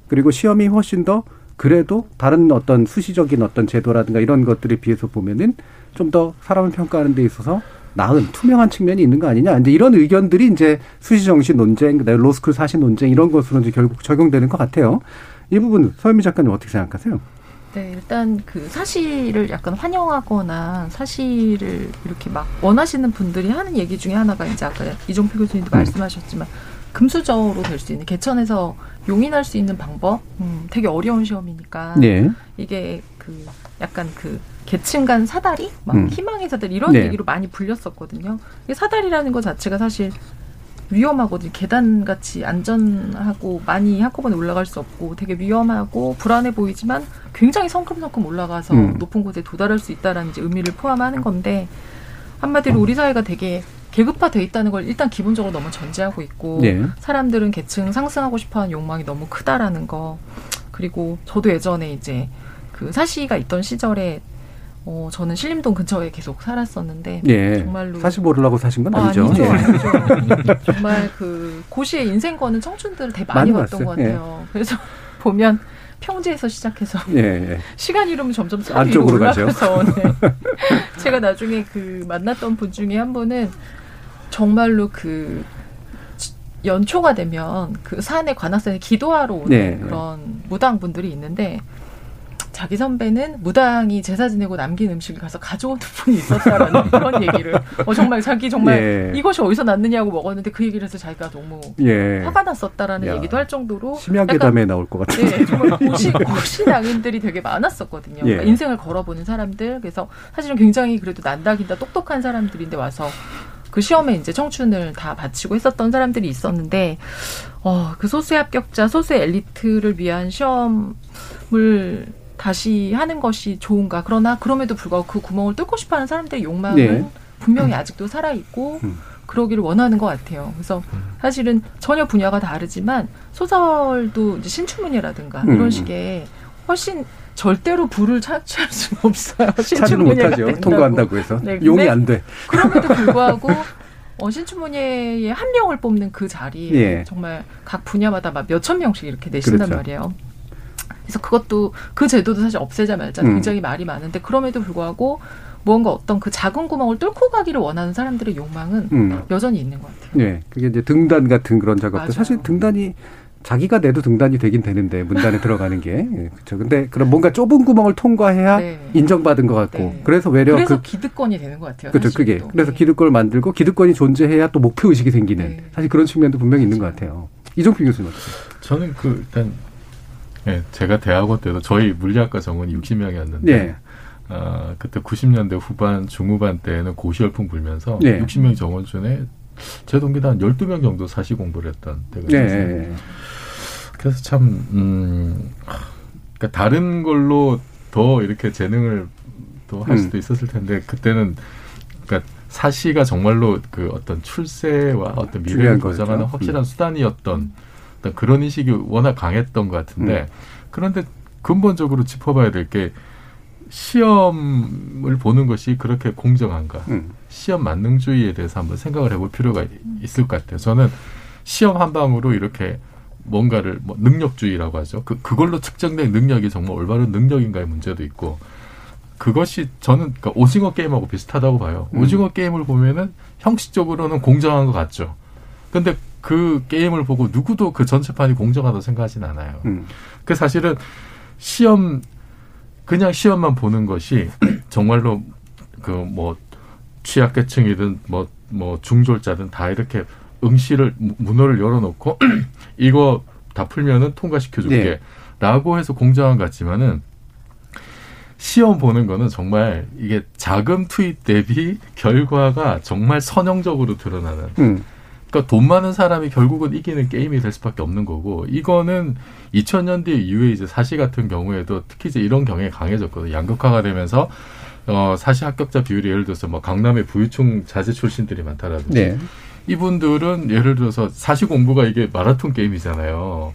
그리고 시험이 훨씬 더 그래도 다른 어떤 수시적인 어떤 제도라든가 이런 것들에 비해서 보면은 좀 더 사람을 평가하는 데 있어서 나은 투명한 측면이 있는 거 아니냐. 이제 이런 의견들이 이제 수시 정시 논쟁, 그다음에 로스쿨 사시 논쟁 이런 것으로 이제 결국 적용되는 것 같아요. 이 부분 서현미 작가님 어떻게 생각하세요? 네, 일단 그 사실을 약간 환영하거나 사실을 이렇게 막 원하시는 분들이 하는 얘기 중에 하나가 이제 아까 이종필 교수님도 말씀하셨지만 금수저로 될 수 있는 개천에서 용인할 수 있는 방법, 음, 되게 어려운 시험이니까 네. 이게 그 약간 그 계층 간 사다리, 막 음. 희망의 사다리 이런 네. 얘기로 많이 불렸었거든요. 이 사다리라는 것 자체가 사실 위험하거든요. 계단 같이 안전하고 많이 한꺼번에 올라갈 수 없고 되게 위험하고 불안해 보이지만 굉장히 성큼성큼 올라가서 음. 높은 곳에 도달할 수 있다라는 이제 의미를 포함하는 건데 한마디로 우리 사회가 되게 계급화돼 있다는 걸 일단 기본적으로 너무 전제하고 있고 네. 사람들은 계층 상승하고 싶어하는 욕망이 너무 크다라는 거 그리고 저도 예전에 이제 그 사시가 있던 시절에 어 저는 신림동 근처에 계속 살았었는데 예. 정말로 사실 모르려고 사신 건 아니죠. 아니죠, 예. 아니죠. 정말 그 고시의 인생 거는 청춘들을 되게 많이 많이 봤던. 것 같아요. 그래서 보면 평지에서 시작해서 예, 예. 시간 이르면 점점 산 위로 안쪽으로 가죠. 올라가서 네. 제가 나중에 그 만났던 분 중에 한 분은 정말로 그 지- 연초가 되면 그 산에 관악산에 기도하러 오는 네. 그런 무당 분들이 있는데 자기 선배는 무당이 제사 지내고 남긴 음식을 가서 가져오는 분이 있었다라는 그런 얘기를 어 정말 자기 정말 예. 이것이 어디서 났느냐고 먹었는데 그 얘기를 해서 자기가 너무 예. 화가 났었다라는 야. 얘기도 할 정도로 심야괴담에 나올 것 같은. 네, 정말 고시, 고시낭인들이 되게 많았었거든요. 예. 그러니까 인생을 걸어보는 사람들. 그래서 사실은 굉장히 그래도 난다긴다 똑똑한 사람들인데 와서 그 시험에 이제 청춘을 다 바치고 했었던 사람들이 있었는데, 어, 그 소수의 합격자, 소수의 엘리트를 위한 시험을 다시 하는 것이 좋은가. 그러나 그럼에도 불구하고 그 구멍을 뚫고 싶어 하는 사람들의 욕망은 네. 분명히 아직도 살아있고, 그러기를 원하는 것 같아요. 그래서 사실은 전혀 분야가 다르지만 소설도 신춘문예라든가 음. 이런 식의 훨씬 절대로 부를 차지할 수는 없어요. 차지는 못하죠. 통과한다고 해서. 네, 용이 안 돼. 그럼에도 불구하고 어, 신춘문예의 한 명을 뽑는 그 자리에 예. 정말 각 분야마다 막 몇천 명씩 이렇게 내신단 그렇죠. 말이에요. 그래서 그것도 그 제도도 사실 없애자 말자 음. 굉장히 말이 많은데 그럼에도 불구하고 무언가 어떤 그 작은 구멍을 뚫고 가기를 원하는 사람들의 욕망은 음. 여전히 있는 것 같아요. 네, 그게 이제 등단 같은 그런 작업도 맞아요. 사실 등단이 자기가 내도 등단이 되긴 되는데 문단에 들어가는 게 예, 그렇죠. 근데 그런 뭔가 좁은 구멍을 통과해야 네. 인정받은 것 같고 네. 그래서 외려 그래서 그 기득권이 되는 것 같아요. 그렇죠. 그게 또. 그래서 네. 기득권을 만들고 기득권이 존재해야 또 목표 의식이 생기는 네. 사실 그런 측면도 분명히 있는 것 같아요. 이종필 교수님 어떠세요? 저는 그 일단 예, 제가 대학원 때도 저희 물리학과 정원이 60명이었는데 네. 어, 그때 90년대 후반 중후반 때는 고시 열풍 불면서 네. 60명 정원 중에 제 동기도 한 12명 정도 사시 공부를 했던 때가 네. 있어요. 그래서 참 음, 하, 그러니까 다른 걸로 더 이렇게 재능을 또할 음. 수도 있었을 텐데 그때는 그러니까 사시가 정말로 그 어떤 출세와 어떤 미래를 보장하는. 확실한 음. 수단이었던 어떤 그런 인식이 워낙 강했던 것 같은데 음. 그런데 근본적으로 짚어봐야 될 게 시험을 보는 것이 그렇게 공정한가? 음. 시험 만능주의에 대해서 한번 생각을 해볼 필요가 있을 것 같아요. 저는 시험 한 방으로 이렇게 뭔가를 뭐 능력주의라고 하죠. 그 그걸로 측정된 능력이 정말 올바른 능력인가의 문제도 있고 그것이 저는 그러니까 오징어 게임하고 비슷하다고 봐요. 음. 오징어 게임을 보면은 형식적으로는 공정한 것 같죠. 근데 그 게임을 보고 누구도 그 전체판이 공정하다고 생각하진 않아요. 음. 그 사실은 시험 그냥 시험만 보는 것이 정말로 그 뭐 취약계층이든 뭐뭐 중졸자든 다 이렇게 응시를 무- 문호를 열어놓고 이거 다 풀면은 통과시켜줄게. 라고 해서 공정한 것 같지만은 시험 보는 거는 정말 이게 자금 투입 대비 결과가 정말 선형적으로 드러나는 음. 그러니까 돈 많은 사람이 결국은 이기는 게임이 될 수밖에 없는 거고 이거는 2000년대 이후에 이제 사시 같은 경우에도 특히 이제 이런 경향이 강해졌거든요. 양극화가 되면서 어 사시 합격자 비율이 예를 들어서 뭐 강남의 부유층 자제 출신들이 많다라든지 네. 이분들은 예를 들어서 사시 공부가 이게 마라톤 게임이잖아요.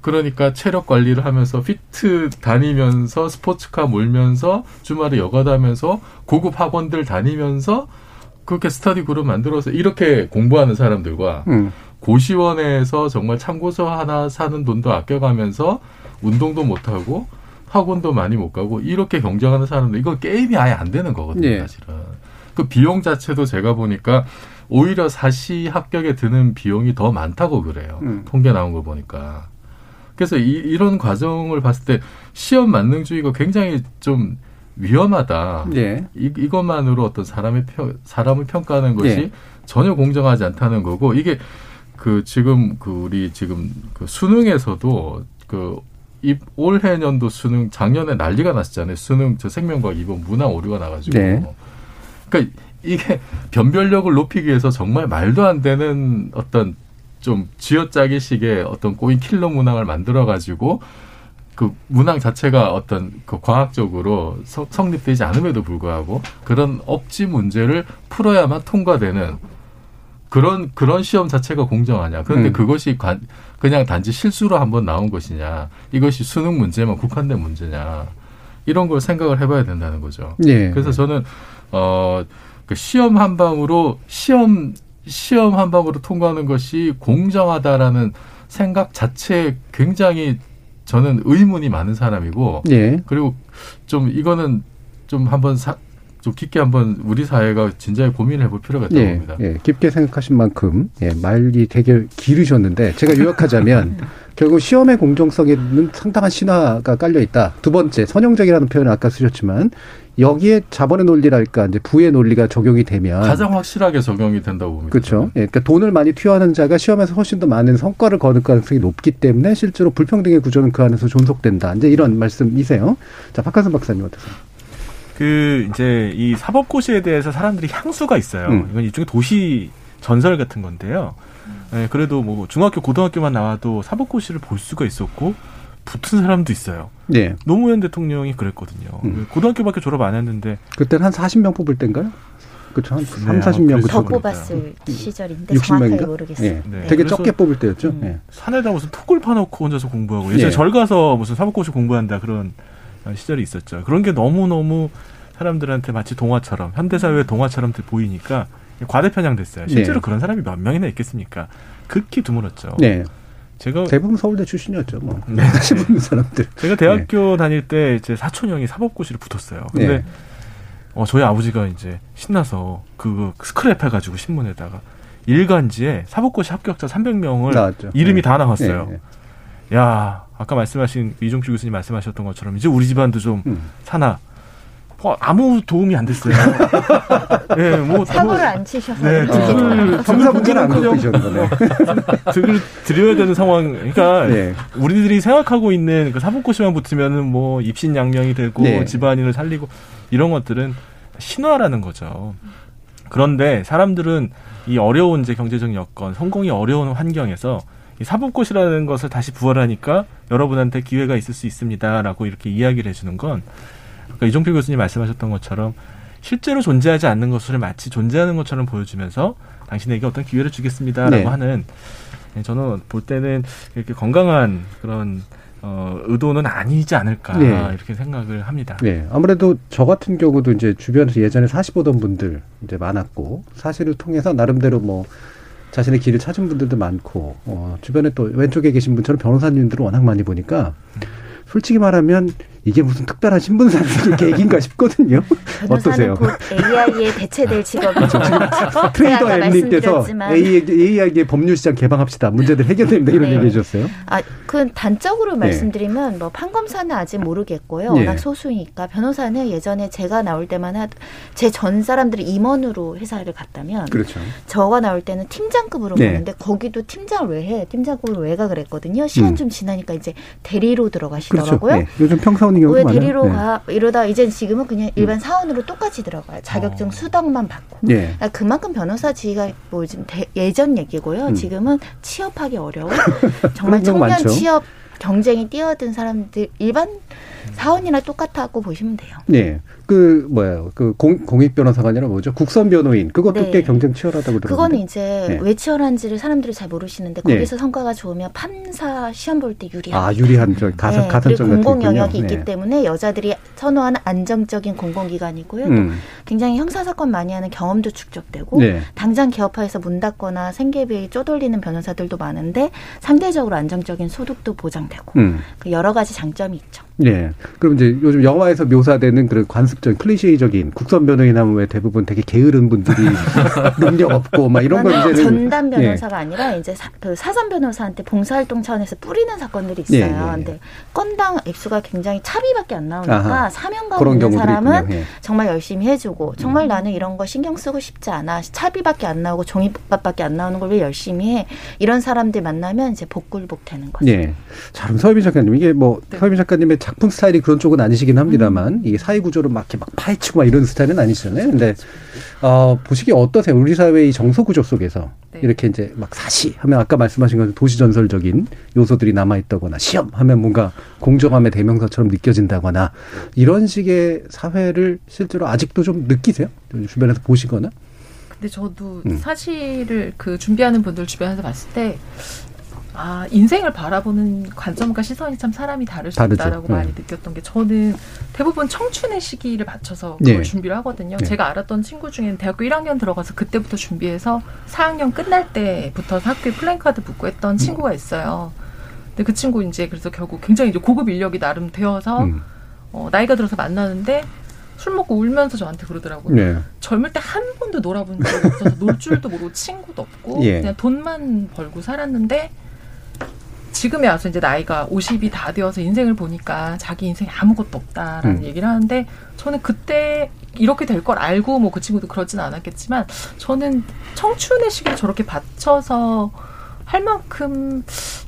그러니까 체력 관리를 하면서 피트 다니면서 스포츠카 몰면서 주말에 여가 다면서 고급 학원들 다니면서 그렇게 스터디 그룹 만들어서 이렇게 공부하는 사람들과 음. 고시원에서 정말 참고서 하나 사는 돈도 아껴가면서 운동도 못하고 학원도 많이 못 가고 이렇게 경쟁하는 사람들 이거 게임이 아예 안 되는 거거든요 예. 사실은 그 비용 자체도 제가 보니까 오히려 사시 합격에 드는 비용이 더 많다고 그래요 음. 통계 나온 거 보니까 그래서 이, 이런 과정을 봤을 때 시험 만능주의가 굉장히 좀 위험하다. 예. 이, 이것만으로 어떤 사람의 평, 사람을 평가하는 것이 예. 전혀 공정하지 않다는 거고 이게 그 지금 그 우리 지금 그 수능에서도 그 이 올해 년도 수능 작년에 난리가 났잖아요. 수능 저 생명과학 이번 문항 오류가 나가지고. 네. 그러니까 이게 변별력을 높이기 위해서 정말 말도 안 되는 어떤 좀 쥐어짜기식의 어떤 꼬인 킬러 문항을 만들어 가지고 그 문항 자체가 어떤 그 과학적으로 성, 성립되지 않음에도 불구하고 그런 업지 문제를 풀어야만 통과되는 그런 그런 시험 자체가 공정하냐? 그런데 음. 그것이 관, 그냥 단지 실수로 한번 나온 것이냐? 이것이 수능 문제만 국한된 문제냐? 이런 걸 생각을 해봐야 된다는 거죠. 예. 그래서 저는 어, 그 시험 한 방으로 시험 시험 한 방으로 통과하는 것이 공정하다라는 생각 자체에 굉장히 저는 의문이 많은 사람이고 예. 그리고 좀 이거는 좀 한번 사, 좀 깊게 한번 우리 사회가 진지하게 고민해 볼 필요가 있다고 예, 봅니다. 예, 깊게 생각하신 만큼 예, 말이 되게 길으셨는데 제가 요약하자면 결국 시험의 공정성에는 상당한 신화가 깔려 있다. 두 번째 선형적이라는 표현을 아까 쓰셨지만 여기에 자본의 논리랄까 이제 부의 논리가 적용이 되면 가장 확실하게 적용이 된다고 봅니다. 그렇죠. 예, 그러니까 돈을 많이 투여하는 자가 시험에서 훨씬 더 많은 성과를 거둘 가능성이 높기 때문에 실제로 불평등의 구조는 그 안에서 존속된다. 이제 이런 말씀이세요. 자, 박한선 박사님 어떠세요? 그 이제 이 사법고시에 대해서 사람들이 향수가 있어요. 음. 이건 일종의 도시 전설 같은 건데요. 예, 그래도 뭐 중학교, 고등학교만 나와도 사법고시를 볼 수가 있었고 붙은 사람도 있어요. 네. 노무현 대통령이 그랬거든요. 음. 고등학교밖에 졸업 안 했는데 그때는 한 40명 뽑을 때인가요? 그렇죠. 한 3, 아마 40명 더 그쵸. 뽑았을 시절인데 60 정확하게 명인가? 모르겠어요. 예. 네. 되게 적게 뽑을 때였죠. 음, 예. 산에다 무슨 톡을 파놓고 혼자서 공부하고 예전에 예. 절 가서 무슨 사법고시 공부한다 그런 시절이 있었죠. 그런 게 너무너무 사람들한테 마치 동화처럼 현대사회의 동화처럼 보이니까 과대편향 됐어요. 실제로 네. 그런 사람이 몇 명이나 있겠습니까? 극히 드물었죠. 네. 제가 대부분 서울대 출신이었죠. 뭐. 네. 다시 보는 사람들. 제가 대학교 다닐 때제 사촌 형이 사법고시를 붙었어요. 근데 네. 어, 저희 아버지가 이제 신나서 그 스크랩 해가지고 신문에다가 일간지에 사법고시 합격자 300명을 나왔죠. 이름이 네. 다 나왔어요. 네, 야 아까 말씀하신 이종필 교수님 말씀하셨던 것처럼 이제 우리 집안도 좀 음. 사나 뭐 아무 도움이 안 됐어요. 예, 뭐 사고를 뭐- 안 치셔서 네, 이렇게 등을 검사 문제는 안 거네. 등을 드려야 되는 상황. 그러니까 네. 우리들이 생각하고 있는 그 사법고시만 붙으면은 뭐 입신양명이 되고 네. 집안인을 살리고 이런 것들은 신화라는 거죠. 그런데 사람들은 이 어려운 이제 경제적 여건, 성공이 어려운 환경에서 이 사법고시라는 것을 다시 부활하니까 여러분한테 기회가 있을 수 있습니다라고 이렇게 이야기를 해주는 건 아까 이종필 교수님 말씀하셨던 것처럼 실제로 존재하지 않는 것을 마치 존재하는 것처럼 보여주면서 당신에게 어떤 기회를 주겠습니다라고 네. 하는 예, 저는 볼 때는 이렇게 건강한 그런 어, 의도는 아니지 않을까 네. 이렇게 생각을 합니다. 네. 아무래도 저 같은 경우도 이제 주변에서 예전에 사시 보던 분들 이제 많았고 사시를 통해서 나름대로 뭐 자신의 길을 찾은 분들도 많고 어, 주변에 또 왼쪽에 계신 분처럼 변호사님들을 워낙 많이 보니까 솔직히 말하면 이게 무슨 특별한 신분사의 계기인가 싶거든요. 어떠세요? AI에 대체될 직업이죠. 트레이더 엠님께서 말씀드렸지만 AI에게 법률 시장 개방합시다. 문제들 해결됩니다. 이런 네. 얘기 해 주셨어요. 아, 그 단적으로 네. 말씀드리면 뭐 판검사는 아직 모르겠고요. 네. 워낙 소수니까 변호사는 예전에 제가 나올 때만 제전 사람들이 임원으로 회사를 갔다면 그렇죠. 저가 나올 때는 팀장급으로 네. 가는데 거기도 팀장을 왜 해? 팀장급으로 왜가 그랬거든요. 시간 음. 좀 지나니까 이제 대리로 그렇죠. 들어가시더라고요. 네. 요즘 평 사원인 경우도 왜 많아요. 대리로 네. 음. 가? 이러다 이제 지금은 그냥 일반 사원으로 똑같이 들어가요. 자격증 어. 수당만 받고. 예. 그러니까 그만큼 변호사 지위가 뭐 지금 대- 예전 얘기고요. 음. 지금은 취업하기 어려워. 정말 청년 많죠. 취업 경쟁이 뛰어든 사람들 일반 사원이나 똑같다고 보시면 돼요. 네. 그 뭐야 그 공, 공익 변호사가 아니라 뭐죠 국선 변호인 그것도 네. 꽤 경쟁 치열하다고 들었는데 그거는 이제 네. 왜 치열한지를 사람들이 잘 모르시는데 네. 거기서 성과가 좋으면 판사 시험 볼 때 유리합니다. 아 유리한 저 가산 네, 가산점 같은 공공. 영역이 있기 네. 때문에 여자들이 선호하는 안정적인 공공기관이고요. 또 음. 굉장히 형사 사건 많이 하는 경험도 축적되고 네. 당장 개업화해서 문 닫거나 생계비 쪼돌리는 변호사들도 많은데 상대적으로 안정적인 소득도 보장되고 음. 그 여러 가지 장점이 있죠. 예. 그럼 이제 요즘 영화에서 묘사되는 그런 관습 적 클리셰적인 국선 변호인 하면 왜 대부분 되게 게으른 분들이 능력 없고 막 이런 거 그거는 이제는 전담 예. 변호사가 아니라 이제 사, 그 사전 변호사한테 봉사활동 차원에서 뿌리는 사건들이 있어요. 예, 예, 예. 근데 건당 액수가 굉장히 차비밖에 안 나오니까 아하. 사명감 있는 사람은. 예. 정말 열심히 해주고 정말 나는 이런 거 신경 쓰고 싶지 않아 차비밖에 안 나오고 종이밥밖에 안 나오는 걸 왜 열심히 해 이런 사람들 만나면 이제 복굴복 되는 거죠. 예. 자, 그럼 서유빈 작가님, 이게 뭐, 서유빈 작가님의 작품 스타일이 그런 쪽은 아니시긴 합니다만, 이게 사회 구조를 막 이렇게 막 파헤치고 막 이런 스타일은 아니시잖아요. 근데, 어, 보시기에 어떠세요? 우리 사회의 정서 구조 속에서 네. 이렇게 이제 막 사시 하면 아까 말씀하신 것처럼 도시 전설적인 요소들이 남아 있다거나, 시험 하면 뭔가 공정함의 대명사처럼 느껴진다거나, 이런 식의 사회를 실제로 아직도 좀 느끼세요? 주변에서 보시거나? 근데 저도 음. 사실을 그 준비하는 분들 주변에서 봤을 때, 아, 인생을 바라보는 관점과 시선이 참 사람이 다를 수 다르죠. 있다라고 네. 많이 느꼈던 게 저는 대부분 청춘의 시기를 맞춰서 그걸 네. 준비를 하거든요. 네. 제가 알았던 친구 중에는 대학교 1학년 들어가서 그때부터 준비해서 4학년 끝날 때부터 학교에 플랜카드 붙고 했던 친구가 있어요. 근데 그 친구 이제 그래서 결국 굉장히 이제 고급 인력이 나름 되어서 음. 어, 나이가 들어서 만나는데 술 먹고 울면서 저한테 그러더라고요. 네. 젊을 때 한 번도 놀아본 적이 없어서 놀 줄도 모르고 친구도 없고 예. 그냥 돈만 벌고 살았는데 지금에 와서 이제 나이가 50이 다 되어서 인생을 보니까 자기 인생에 아무것도 없다라는 음. 얘기를 하는데 저는 그때 이렇게 될 걸 알고 뭐 그 친구도 그러진 않았겠지만 저는 청춘의 시기를 저렇게 바쳐서 할 만큼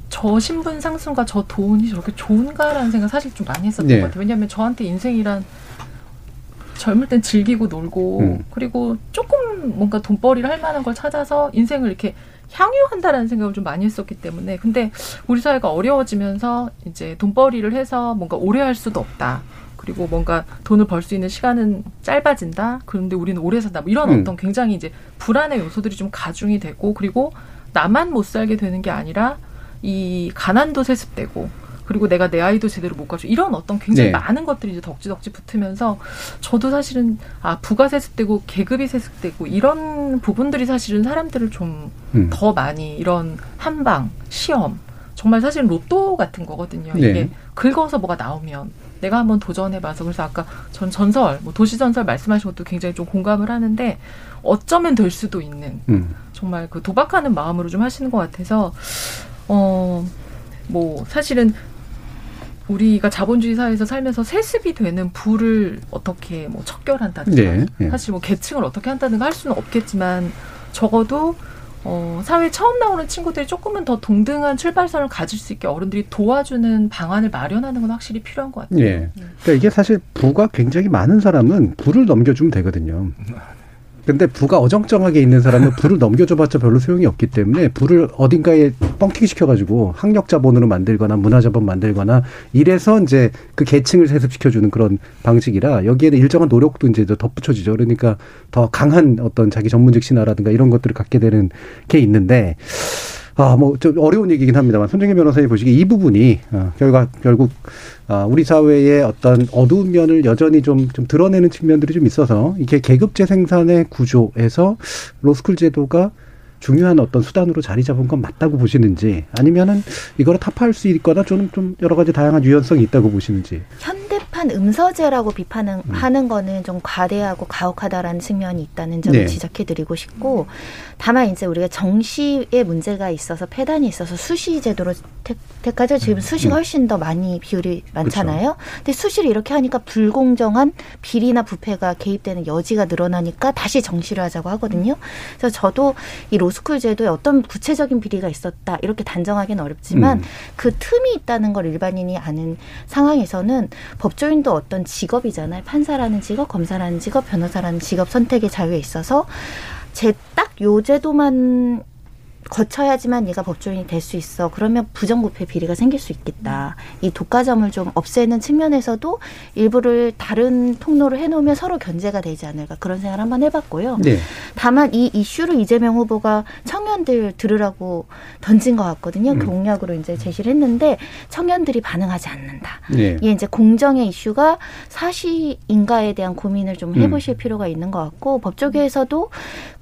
저 신분 상승과 저 돈이 저렇게 좋은가라는 생각 사실 좀 많이 했었던 네. 것 같아요. 왜냐하면 저한테 인생이란 젊을 땐 즐기고 놀고 음. 그리고 조금 뭔가 돈벌이를 할 만한 걸 찾아서 인생을 이렇게 향유한다라는 생각을 좀 많이 했었기 때문에 근데 우리 사회가 어려워지면서 이제 돈벌이를 해서 뭔가 오래 할 수도 없다. 그리고 뭔가 돈을 벌 수 있는 시간은 짧아진다. 그런데 우리는 오래 산다. 뭐 이런 음. 어떤 굉장히 이제 불안의 요소들이 좀 가중이 되고 그리고 나만 못 살게 되는 게 아니라 이 가난도 세습되고 그리고 내가 내 아이도 제대로 못 가져 이런 어떤 굉장히 네. 많은 것들이 이제 덕지덕지 붙으면서 저도 사실은 아 부가 세습되고 계급이 세습되고 이런 부분들이 사실은 사람들을 좀더 음. 많이 이런 한방 시험 정말 사실 로또 같은 거거든요. 네. 이게 긁어서 뭐가 나오면 내가 한번 도전해봐서 그래서 아까 전 전설 뭐 도시 전설 말씀하신 것도 굉장히 좀 공감을 하는데 어쩌면 될 수도 있는 음. 정말 그 도박하는 마음으로 좀 하시는 것 같아서 어 뭐 사실은 우리가 자본주의 사회에서 살면서 세습이 되는 부를 어떻게 뭐 척결한다든가 네, 네. 사실 뭐 계층을 어떻게 한다든가 할 수는 없겠지만 적어도 어, 사회 처음 나오는 친구들이 조금은 더 동등한 출발선을 가질 수 있게 어른들이 도와주는 방안을 마련하는 건 확실히 필요한 것 같아요. 예. 그러니까 이게 사실 부가 굉장히 많은 사람은 부를 넘겨주면 되거든요. 근데 부가 어정쩡하게 있는 사람은 부를 넘겨줘봤자 별로 소용이 없기 때문에 부를 어딘가에 뻥튀기 시켜가지고 학력 자본으로 만들거나 문화 자본 만들거나 이래서 이제 그 계층을 세습시켜주는 그런 방식이라 여기에는 일정한 노력도 이제 더 덧붙여지죠. 그러니까 더 강한 어떤 자기 전문직 신화라든가 이런 것들을 갖게 되는 게 있는데 아, 뭐, 좀 어려운 얘기긴 합니다만, 손정희 변호사님 보시기에 이 부분이, 어, 결과, 결국, 아, 우리 사회의 어떤 어두운 면을 여전히 좀, 좀 드러내는 측면들이 좀 있어서, 이게 계급제 생산의 구조에서 로스쿨 제도가 중요한 어떤 수단으로 자리 잡은 건 맞다고 보시는지, 아니면은 이거를 타파할 수 있거나 좀, 좀 여러 가지 다양한 유연성이 있다고 보시는지. 현 대판 음서제라고 비판은 하는 거는 좀 과대하고 가혹하다라는 측면이 있다는 점을 네. 지적해드리고 싶고 다만 이제 우리가 정시의 문제가 있어서 폐단이 있어서 수시 제도로 택, 택하죠. 지금 수시가 훨씬 더 많이 비율이 많잖아요. 근데 수시를 이렇게 하니까 불공정한 비리나 부패가 개입되는 여지가 늘어나니까 다시 정시를 하자고 하거든요. 그래서 저도 이 로스쿨 제도에 어떤 구체적인 비리가 있었다 이렇게 단정하기는 어렵지만 음. 그 틈이 있다는 걸 일반인이 아는 상황에서는 법조 인도 어떤 직업이잖아요. 판사라는 직업, 검사라는 직업, 변호사라는 직업 선택의 자유에 있어서 제 딱 요 제도만 거쳐야지만 얘가 법조인이 될 수 있어. 그러면 부정부패 비리가 생길 수 있겠다. 이 독과점을 좀 없애는 측면에서도 일부를 다른 통로로 해놓으면 서로 견제가 되지 않을까 그런 생각을 한번 해봤고요. 네. 다만 이 이슈를 이재명 후보가 청년들 들으라고 던진 것 같거든요. 음. 공약으로 이제 제시를 했는데 청년들이 반응하지 않는다. 네. 이게 이제 공정의 이슈가 사실인가에 대한 고민을 좀 음. 해보실 필요가 있는 것 같고 법조계에서도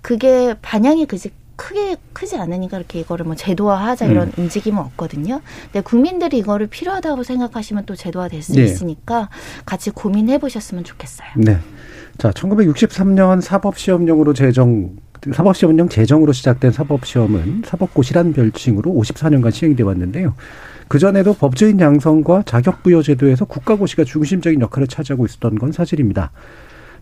그게 반향이 그지 크게 크지 않으니까 이렇게 이거를 뭐 제도화하자 이런 음. 움직임은 없거든요. 근데 국민들이 이거를 필요하다고 생각하시면 또 제도화될 수 네. 있으니까 같이 고민해 보셨으면 좋겠어요. 네. 자, 1963년 사법시험령으로 제정, 사법시험령 제정으로 시작된 사법시험은 사법고시란 별칭으로 54년간 시행돼 왔는데요. 그전에도 법조인 양성과 자격부여 제도에서 국가고시가 중심적인 역할을 차지하고 있었던 건 사실입니다.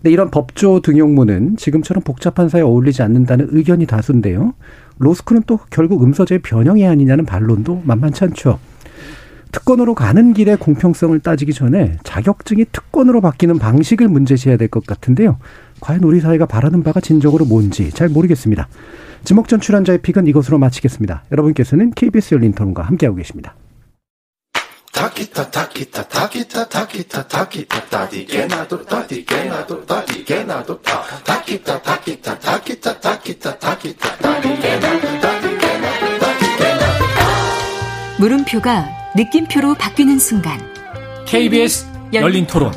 근데 이런 법조 등용문은 지금처럼 복잡한 사회에 어울리지 않는다는 의견이 다수인데요. 로스쿨은 또 결국 음서제의 변형이 아니냐는 반론도 만만치 않죠. 특권으로 가는 길의 공평성을 따지기 전에 자격증이 특권으로 바뀌는 방식을 문제시해야 될 것 같은데요. 과연 우리 사회가 바라는 바가 진정으로 뭔지 잘 모르겠습니다. 지목전 출연자의 픽은 이것으로 마치겠습니다. 여러분께서는 KBS 열린 토론과 함께하고 계십니다. Takita takita takita takita takita tadige nado tadige nado tadige nado ta takita takita takita takita takita tadige nado tadige nado tadige nado 물음표가 느낌표로 바뀌는 순간 KBS 열린 토론.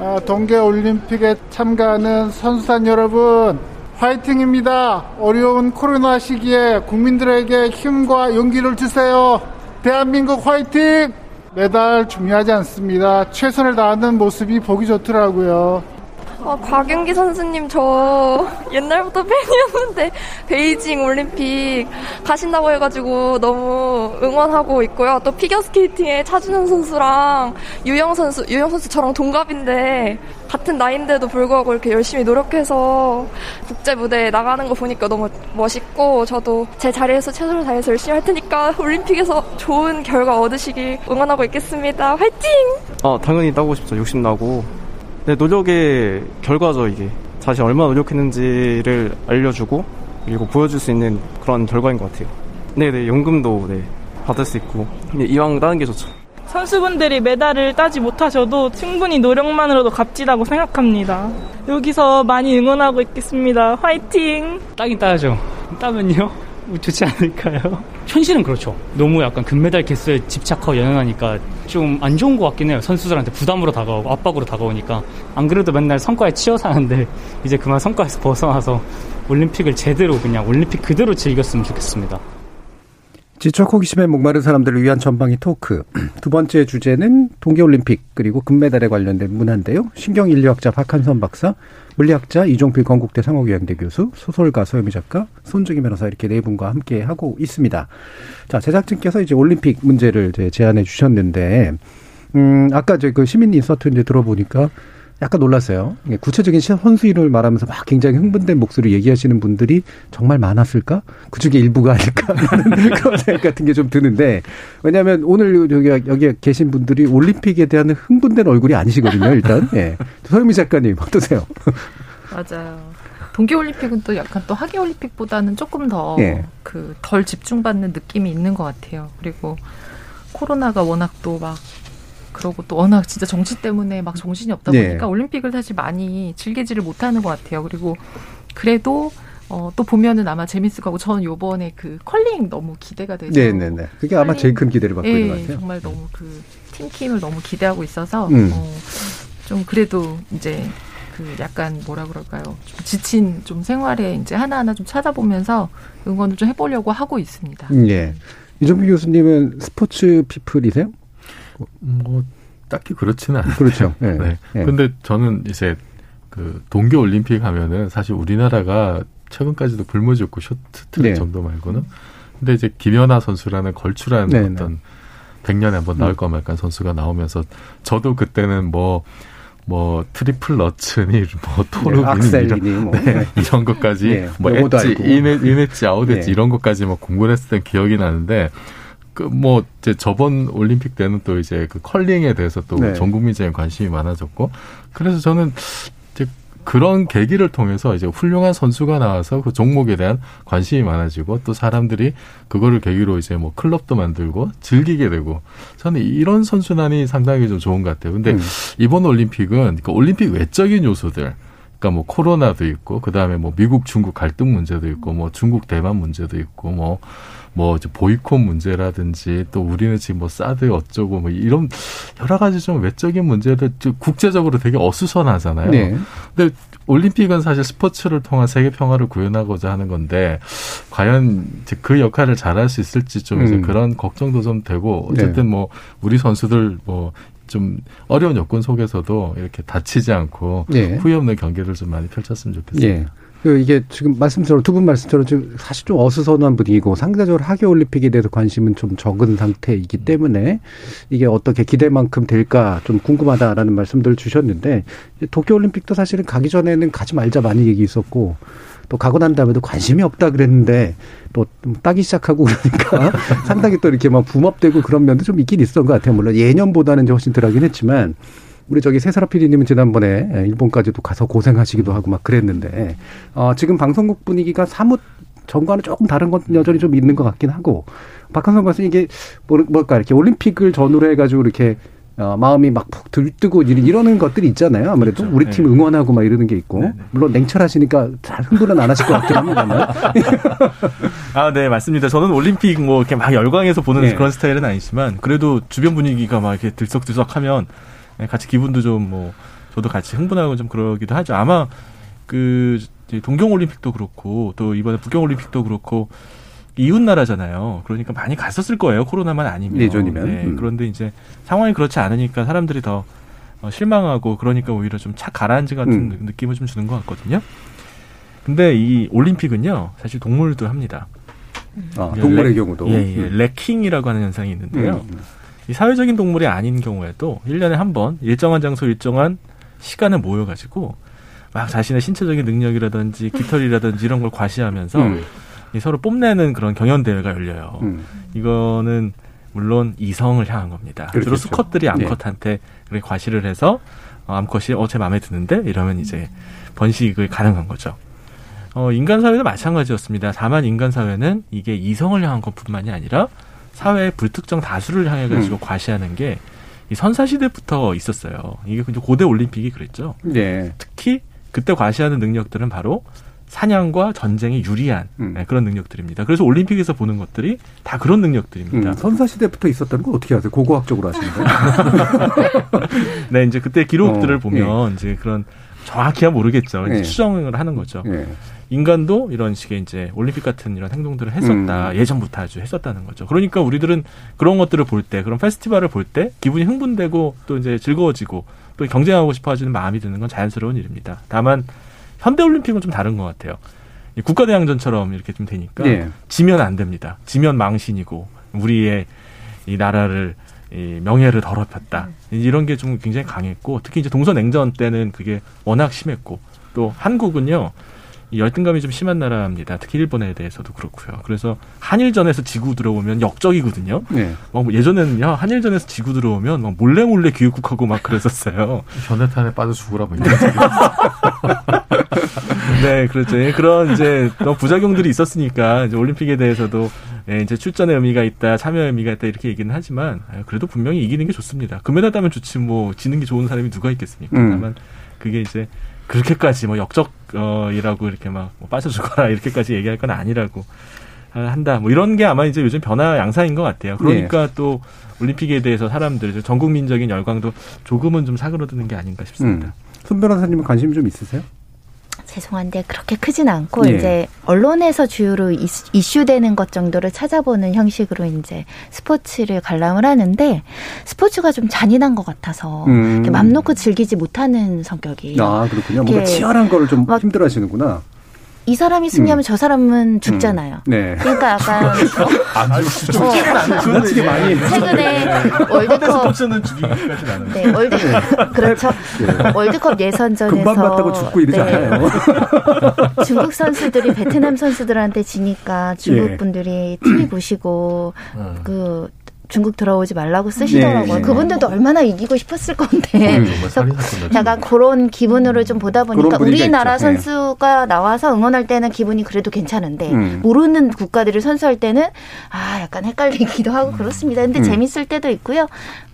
아, 동계 올림픽에 참가하는 선수단 여러분, 화이팅입니다. 어려운 코로나 시기에 국민들에게 힘과 용기를 주세요. 대한민국 화이팅! 메달 중요하지 않습니다. 최선을 다하는 모습이 보기 좋더라고요. 아, 곽윤기 선수님 저 옛날부터 팬이었는데 베이징 올림픽 가신다고 해가지고 너무 응원하고 있고요. 또 피겨스케이팅에 차준현 선수랑 유영 선수, 유영 선수 저랑 동갑인데 같은 나이인데도 불구하고 이렇게 열심히 노력해서 국제 무대에 나가는 거 보니까 너무 멋있고 저도 제 자리에서 최선을 다해서 열심히 할 테니까 올림픽에서 좋은 결과 얻으시길 응원하고 있겠습니다. 화이팅! 아 당연히 따고 싶죠. 욕심 나고 네, 노력의 결과죠 이게 자신 얼마나 노력했는지를 알려주고 그리고 보여줄 수 있는 그런 결과인 것 같아요. 네네 연금도 네, 받을 수 있고 네, 이왕 따는 게 좋죠. 선수분들이 메달을 따지 못하셔도 충분히 노력만으로도 값지다고 생각합니다. 여기서 많이 응원하고 있겠습니다. 화이팅! 따긴 따야죠. 따면요? 좋지 않을까요? 현실은 그렇죠. 너무 약간 금메달 개수에 집착하고 연연하니까 좀 안 좋은 것 같긴 해요. 선수들한테 부담으로 다가오고 압박으로 다가오니까. 안 그래도 맨날 성과에 치여 사는데 이제 그만 성과에서 벗어나서 올림픽을 제대로 그냥 올림픽 그대로 즐겼으면 좋겠습니다. 지적 호기심에 목마른 사람들을 위한 전방위 토크. 두 번째 주제는 동계올림픽 그리고 금메달에 관련된 문화인데요. 신경인류학자 박한선 박사, 물리학자 이종필 건국대 상호교양대 교수, 소설가 서유미 작가, 손정희 변호사 이렇게 네 분과 함께 하고 있습니다. 자, 제작진께서 이제 올림픽 문제를 이제 제안해 주셨는데, 음, 아까 저그 시민 인서트 이제 들어보니까 약간 놀랐어요. 구체적인 선수 이름을 말하면서 막 굉장히 흥분된 목소리 얘기하시는 분들이 정말 많았을까? 그 중에 일부가 아닐까? 그런 생각 같은 게 좀 드는데, 왜냐하면 오늘 여기, 여기 계신 분들이 올림픽에 대한 흥분된 얼굴이 아니시거든요, 일단. 예. 서유미 작가님, 어떠세요? 맞아요. 동계올림픽은 또 약간 또 하계올림픽보다는 조금 더 예. 그덜 집중받는 느낌이 있는 것 같아요. 그리고 코로나가 워낙 또 막 그러고 또 워낙 진짜 정치 때문에 막 정신이 없다 네. 보니까 올림픽을 사실 많이 즐기지를 못하는 것 같아요. 그리고 그래도 어, 또 보면은 아마 재밌을 거고 저는 요번에 그 컬링 너무 기대가 돼서 네네네. 그게 아마 제일 큰 기대를 받고 있는 것 예, 같아요. 정말 너무 그 팀킴을 너무 기대하고 있어서 음. 어, 좀 그래도 이제 그 약간 뭐라 그럴까요? 좀 지친 좀 생활에 이제 하나하나 좀 찾아보면서 응원을 좀 해보려고 하고 있습니다. 예. 이종필 교수님은 스포츠 피플이세요? 뭐 딱히 그렇지는 않아요. 그렇죠. 예. 네. 예. 근데 저는 이제 그 동계 올림픽 하면은 사실 우리나라가 최근까지도 불모지였고 쇼트트랙 네. 정도 말고는 근데 이제 김연아 선수라는 걸출한 네, 네. 어떤 100년에 한 번 나올 음. 거 말까 선수가 나오면서 저도 그때는 뭐뭐 triple Lutz니 뭐 toe loop이니 Axel이니 이런, 뭐. 네, 이런 것까지 네, 뭐 엣지. 인엣 인엣지 아웃엣지 네. 이런 것까지 뭐 공부를 했었던 기억이 나는데 그뭐 이제 저번 올림픽 때는 또 이제 그 컬링에 대해서 또 네. 전 국민적인 관심이 많아졌고 그래서 저는 이제 그런 계기를 통해서 이제 훌륭한 선수가 나와서 그 종목에 대한 관심이 많아지고 또 사람들이 그거를 계기로 이제 뭐 클럽도 만들고 즐기게 되고 저는 이런 선순환이 상당히 좀 좋은 것 같아요. 근데 음. 이번 올림픽은 그 올림픽 외적인 요소들 그러니까 뭐 코로나도 있고 그다음에 뭐 미국 중국 갈등 문제도 있고 뭐 중국 대만 문제도 있고 뭐뭐 이제 보이콧 문제라든지 또 우리는 지금 뭐 사드 어쩌고 뭐 이런 여러 가지 좀 외적인 문제들 좀 국제적으로 되게 어수선하잖아요. 네. 근데 올림픽은 사실 스포츠를 통한 세계 평화를 구현하고자 하는 건데 과연 이제 그 역할을 잘할 수 있을지 좀 이제 음. 그런 걱정도 좀 되고 어쨌든 네. 뭐 우리 선수들 뭐 좀 어려운 여건 속에서도 이렇게 다치지 않고 네. 후회 없는 경기를 좀 많이 펼쳤으면 좋겠습니다. 예. 그 이게 지금 말씀처럼 두 분 말씀처럼 지금 사실 좀 어수선한 분위기고 상대적으로 하계 올림픽에 대해서 관심은 좀 적은 상태이기 때문에 이게 어떻게 기대만큼 될까 좀 궁금하다라는 말씀들을 주셨는데 도쿄 올림픽도 사실은 가기 전에는 가지 말자 많이 얘기 있었고 또 가고 난 다음에도 관심이 없다 그랬는데 또좀 따기 시작하고 그러니까 상당히 또 이렇게 막 붐업되고 그런 면도 좀 있긴 있었던 것 같아요. 물론 예년보다는 이제 훨씬 덜하긴 했지만 우리 저기 세사라 PD님은 지난번에 일본까지도 가서 고생하시기도 하고 막 그랬는데 어, 지금 방송국 분위기가 사뭇 전과는 조금 다른 건 여전히 좀 있는 것 같긴 하고 박한성 교수 이게 뭐- 뭘까 이렇게 올림픽을 전후로 해가지고 이렇게 어, 마음이 막 푹 들뜨고 이런- 이러는 것들이 있잖아요. 아무래도 그렇죠. 우리 네. 팀 응원하고 막 이러는 게 있고 물론 냉철하시니까 잘 흥분은 안 하실 것 같긴 합니다만 아, 네, 맞습니다. 저는 올림픽 뭐 이렇게 막 열광해서 보는 네. 그런 스타일은 아니지만 그래도 주변 분위기가 막 이렇게 들썩들썩하면 네, 같이 기분도 좀 뭐 저도 같이 흥분하고 좀 그러기도 하죠. 아마 그 동경 올림픽도 그렇고 또 이번에 북경 올림픽도 그렇고 이웃 나라잖아요. 그러니까 많이 갔었을 거예요. 코로나만 아니면. 예전이면. 네, 음. 그런데 이제 상황이 그렇지 않으니까 사람들이 더 어, 실망하고 그러니까 오히려 좀 착 가라앉은 같은 음. 느낌을 좀 주는 것 같거든요. 근데 이 올림픽은요, 사실 동물도 합니다. 아, 예, 동물의 레- 경우도. 예, 예. 음. 레킹이라고 하는 현상이 있는데요. 음, 음. 이 사회적인 동물이 아닌 경우에도 1년에 한 번 일정한 장소 일정한 시간에 모여가지고 막 자신의 신체적인 능력이라든지 깃털이라든지 이런 걸 과시하면서 음. 이 서로 뽐내는 그런 경연 대회가 열려요. 음. 이거는 물론 이성을 향한 겁니다. 주로 그렇겠죠. 수컷들이 예. 암컷한테 그렇게 과시를 해서 어, 암컷이 어제 마음에 드는데 이러면 이제 번식이 가능한 거죠. 어, 인간 사회도 마찬가지였습니다. 다만 인간 사회는 이게 이성을 향한 것뿐만이 아니라 사회의 불특정 다수를 향해 가지고 음. 과시하는 게 이 선사 시대부터 있었어요. 이게 이제 고대 올림픽이 그랬죠. 예. 특히 그때 과시하는 능력들은 바로 사냥과 전쟁에 유리한 음. 네, 그런 능력들입니다. 그래서 올림픽에서 보는 것들이 다 그런 능력들입니다. 음, 선사시대부터 있었다는 걸 어떻게 아세요? 고고학적으로 아시는 거예요? 네, 이제 그때 기록들을 어, 보면 이제 그런 정확히야 모르겠죠. 예. 추정을 하는 거죠. 예. 인간도 이런 식의 이제 올림픽 같은 이런 행동들을 했었다. 음. 예전부터 아주 했었다는 거죠. 그러니까 우리들은 그런 것들을 볼 때, 그런 페스티벌을 볼 때 기분이 흥분되고 또 이제 즐거워지고 또 경쟁하고 싶어 하시는 마음이 드는 건 자연스러운 일입니다. 다만 현대 올림픽은 좀 다른 것 같아요. 이 국가대항전처럼 이렇게 좀 되니까 예. 지면 안 됩니다. 지면 망신이고 우리의 이 나라를 이 명예를 더럽혔다. 이런 게 좀 굉장히 강했고 특히 이제 동서냉전 때는 그게 워낙 심했고 또 한국은요 이 열등감이 좀 심한 나라입니다. 특히 일본에 대해서도 그렇고요. 그래서 한일전에서 지구 들어오면 역적이거든요. 네. 막뭐 예전에는요 한일전에서 지구 들어오면 막 몰래 몰래 귀국하고 막 그랬었어요. 전해탄에 빠져 죽으라 뭐 이런 네, 그렇죠. 예, 그런 이제 또 부작용들이 있었으니까 이제 올림픽에 대해서도 예, 이제 출전의 의미가 있다, 참여의 의미가 있다 이렇게 얘기는 하지만 아, 그래도 분명히 이기는 게 좋습니다. 금메달 따면 좋지 뭐 지는 게 좋은 사람이 누가 있겠습니까? 음. 다만 그게 이제 그렇게까지 뭐 역적 이라고 이렇게 막 뭐 빠져 죽어라 이렇게까지 얘기할 건 아니라고 아, 한다. 뭐 이런 게 아마 이제 요즘 변화 양상인 것 같아요. 그러니까 또 올림픽에 대해서 사람들 전 국민적인 열광도 조금은 좀 사그러드는 게 아닌가 싶습니다. 음. 손 변호사님은 관심 좀 있으세요? 죄송한데 그렇게 크진 않고 예. 이제 언론에서 주요로 이슈- 이슈 되는 것 정도를 찾아보는 형식으로 이제 스포츠를 관람을 하는데 스포츠가 좀 잔인한 것 같아서 음. 맘 놓고 즐기지 못하는 성격이에요. 아, 그렇군요. 뭔가 치열한 거를 좀막 힘들어 하시는구나. 이 사람이 승리하면 저 사람은 죽잖아요. 네. 그러니까 약간 안 죽- 어, 죽지는 지나치게 많이. 최근에 월드컵 스포츠는 죽이기까지는 않은데. 네, 월드 그렇죠. 예. 월드컵 예선전에서 금방 맞다고 죽고 이러지 네. 않아요. 중국 선수들이 베트남 선수들한테 지니까 중국 예. 분들이 TV 보시고 음. 그 중국 들어오지 말라고 쓰시더라고요. 네. 그분들도 얼마나 이기고 싶었을 건데. 음, 그래서 약간 그런 기분으로 좀 보다 보니까 우리나라 있죠. 네. 선수가 나와서 응원할 때는 기분이 그래도 괜찮은데 음. 모르는 국가들이 선수할 때는 아 약간 헷갈리기도 하고 그렇습니다. 근데 음. 재밌을 때도 있고요.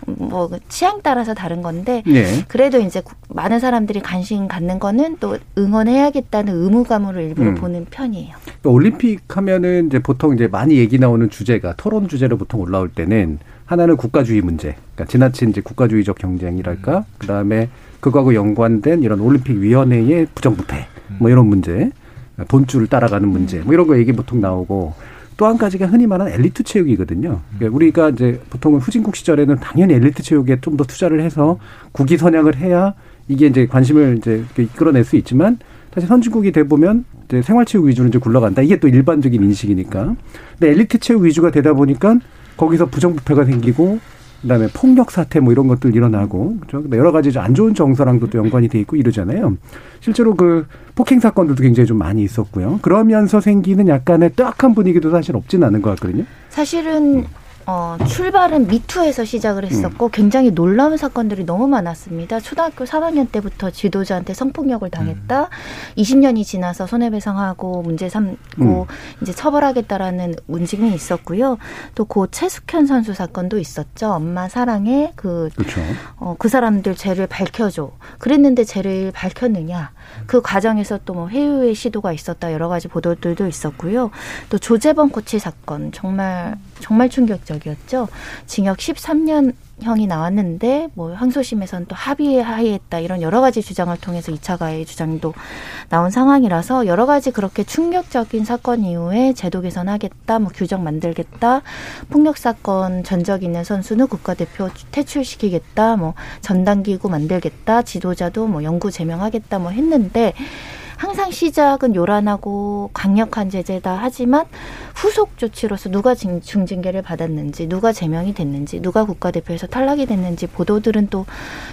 뭐그 취향 따라서 다른 건데 네. 그래도 이제 국- 많은 사람들이 관심 갖는 거는 또 응원해야겠다는 의무감으로 일부러 음. 보는 편이에요. 그러니까 올림픽 하면은 이제 보통 이제 많이 얘기 나오는 주제가 토론 주제로 보통 올라올 때는 하나는 국가주의 문제, 그러니까 지나친 이제 국가주의적 경쟁이랄까, 그 다음에 그거하고 연관된 이런 올림픽 위원회의 부정부패, 뭐 이런 문제, 돈줄을 따라가는 문제, 뭐 이런 거 얘기 보통 나오고 또 한 가지가 흔히 말하는 엘리트 체육이거든요. 그러니까 우리가 이제 보통은 후진국 시절에는 당연히 엘리트 체육에 좀 더 투자를 해서 국위 선양을 해야 이게 이제 관심을 이제 이끌어낼 수 있지만 사실 선진국이 돼 보면 이제 생활체육 위주로 이제 굴러간다. 이게 또 일반적인 인식이니까. 근데 엘리트 체육 위주가 되다 보니까 거기서 부정부패가 생기고 그다음에 폭력 사태 뭐 이런 것들 일어나고? 근데 여러 가지 안 좋은 정서랑도 또 연관이 돼 있고 이러잖아요. 실제로 그 폭행 사건들도 굉장히 좀 많이 있었고요. 그러면서 생기는 약간의 뜨악한 분위기도 사실 없지는 않은 것 같거든요. 사실은 어, 출발은 미투에서 시작을 음. 했었고 굉장히 놀라운 사건들이 너무 많았습니다. 초등학교 3학년 때부터 지도자한테 성폭력을 당했다. 20년이 지나서 손해배상하고 문제 삼고 음. 이제 처벌하겠다라는 움직임이 있었고요. 또 고 최숙현 선수 사건도 있었죠. 엄마 사랑해 그 그렇죠. 어, 그 사람들 죄를 밝혀줘. 그랬는데 죄를 밝혔느냐. 그 과정에서 또 뭐 회유의 시도가 있었다. 여러 가지 보도들도 있었고요. 또 조재범 코치 사건 정말 정말 충격적이었죠. 징역 13년 형이 나왔는데 뭐 항소심에서는 또 합의에 하의했다 이런 여러 가지 주장을 통해서 2차 가해 주장도 나온 상황이라서 여러 가지 그렇게 충격적인 사건 이후에 제도 개선하겠다 뭐 규정 만들겠다 폭력 사건 전적 있는 선수는 국가대표 퇴출시키겠다 뭐 전담기구 만들겠다 지도자도 뭐 연구 제명하겠다 뭐 했는데 항상 시작은 요란하고 강력한 제재다 하지만 후속 조치로서 누가 징- 중징계를 받았는지 누가 제명이 됐는지 누가 국가대표에서 탈락이 됐는지 보도들은 또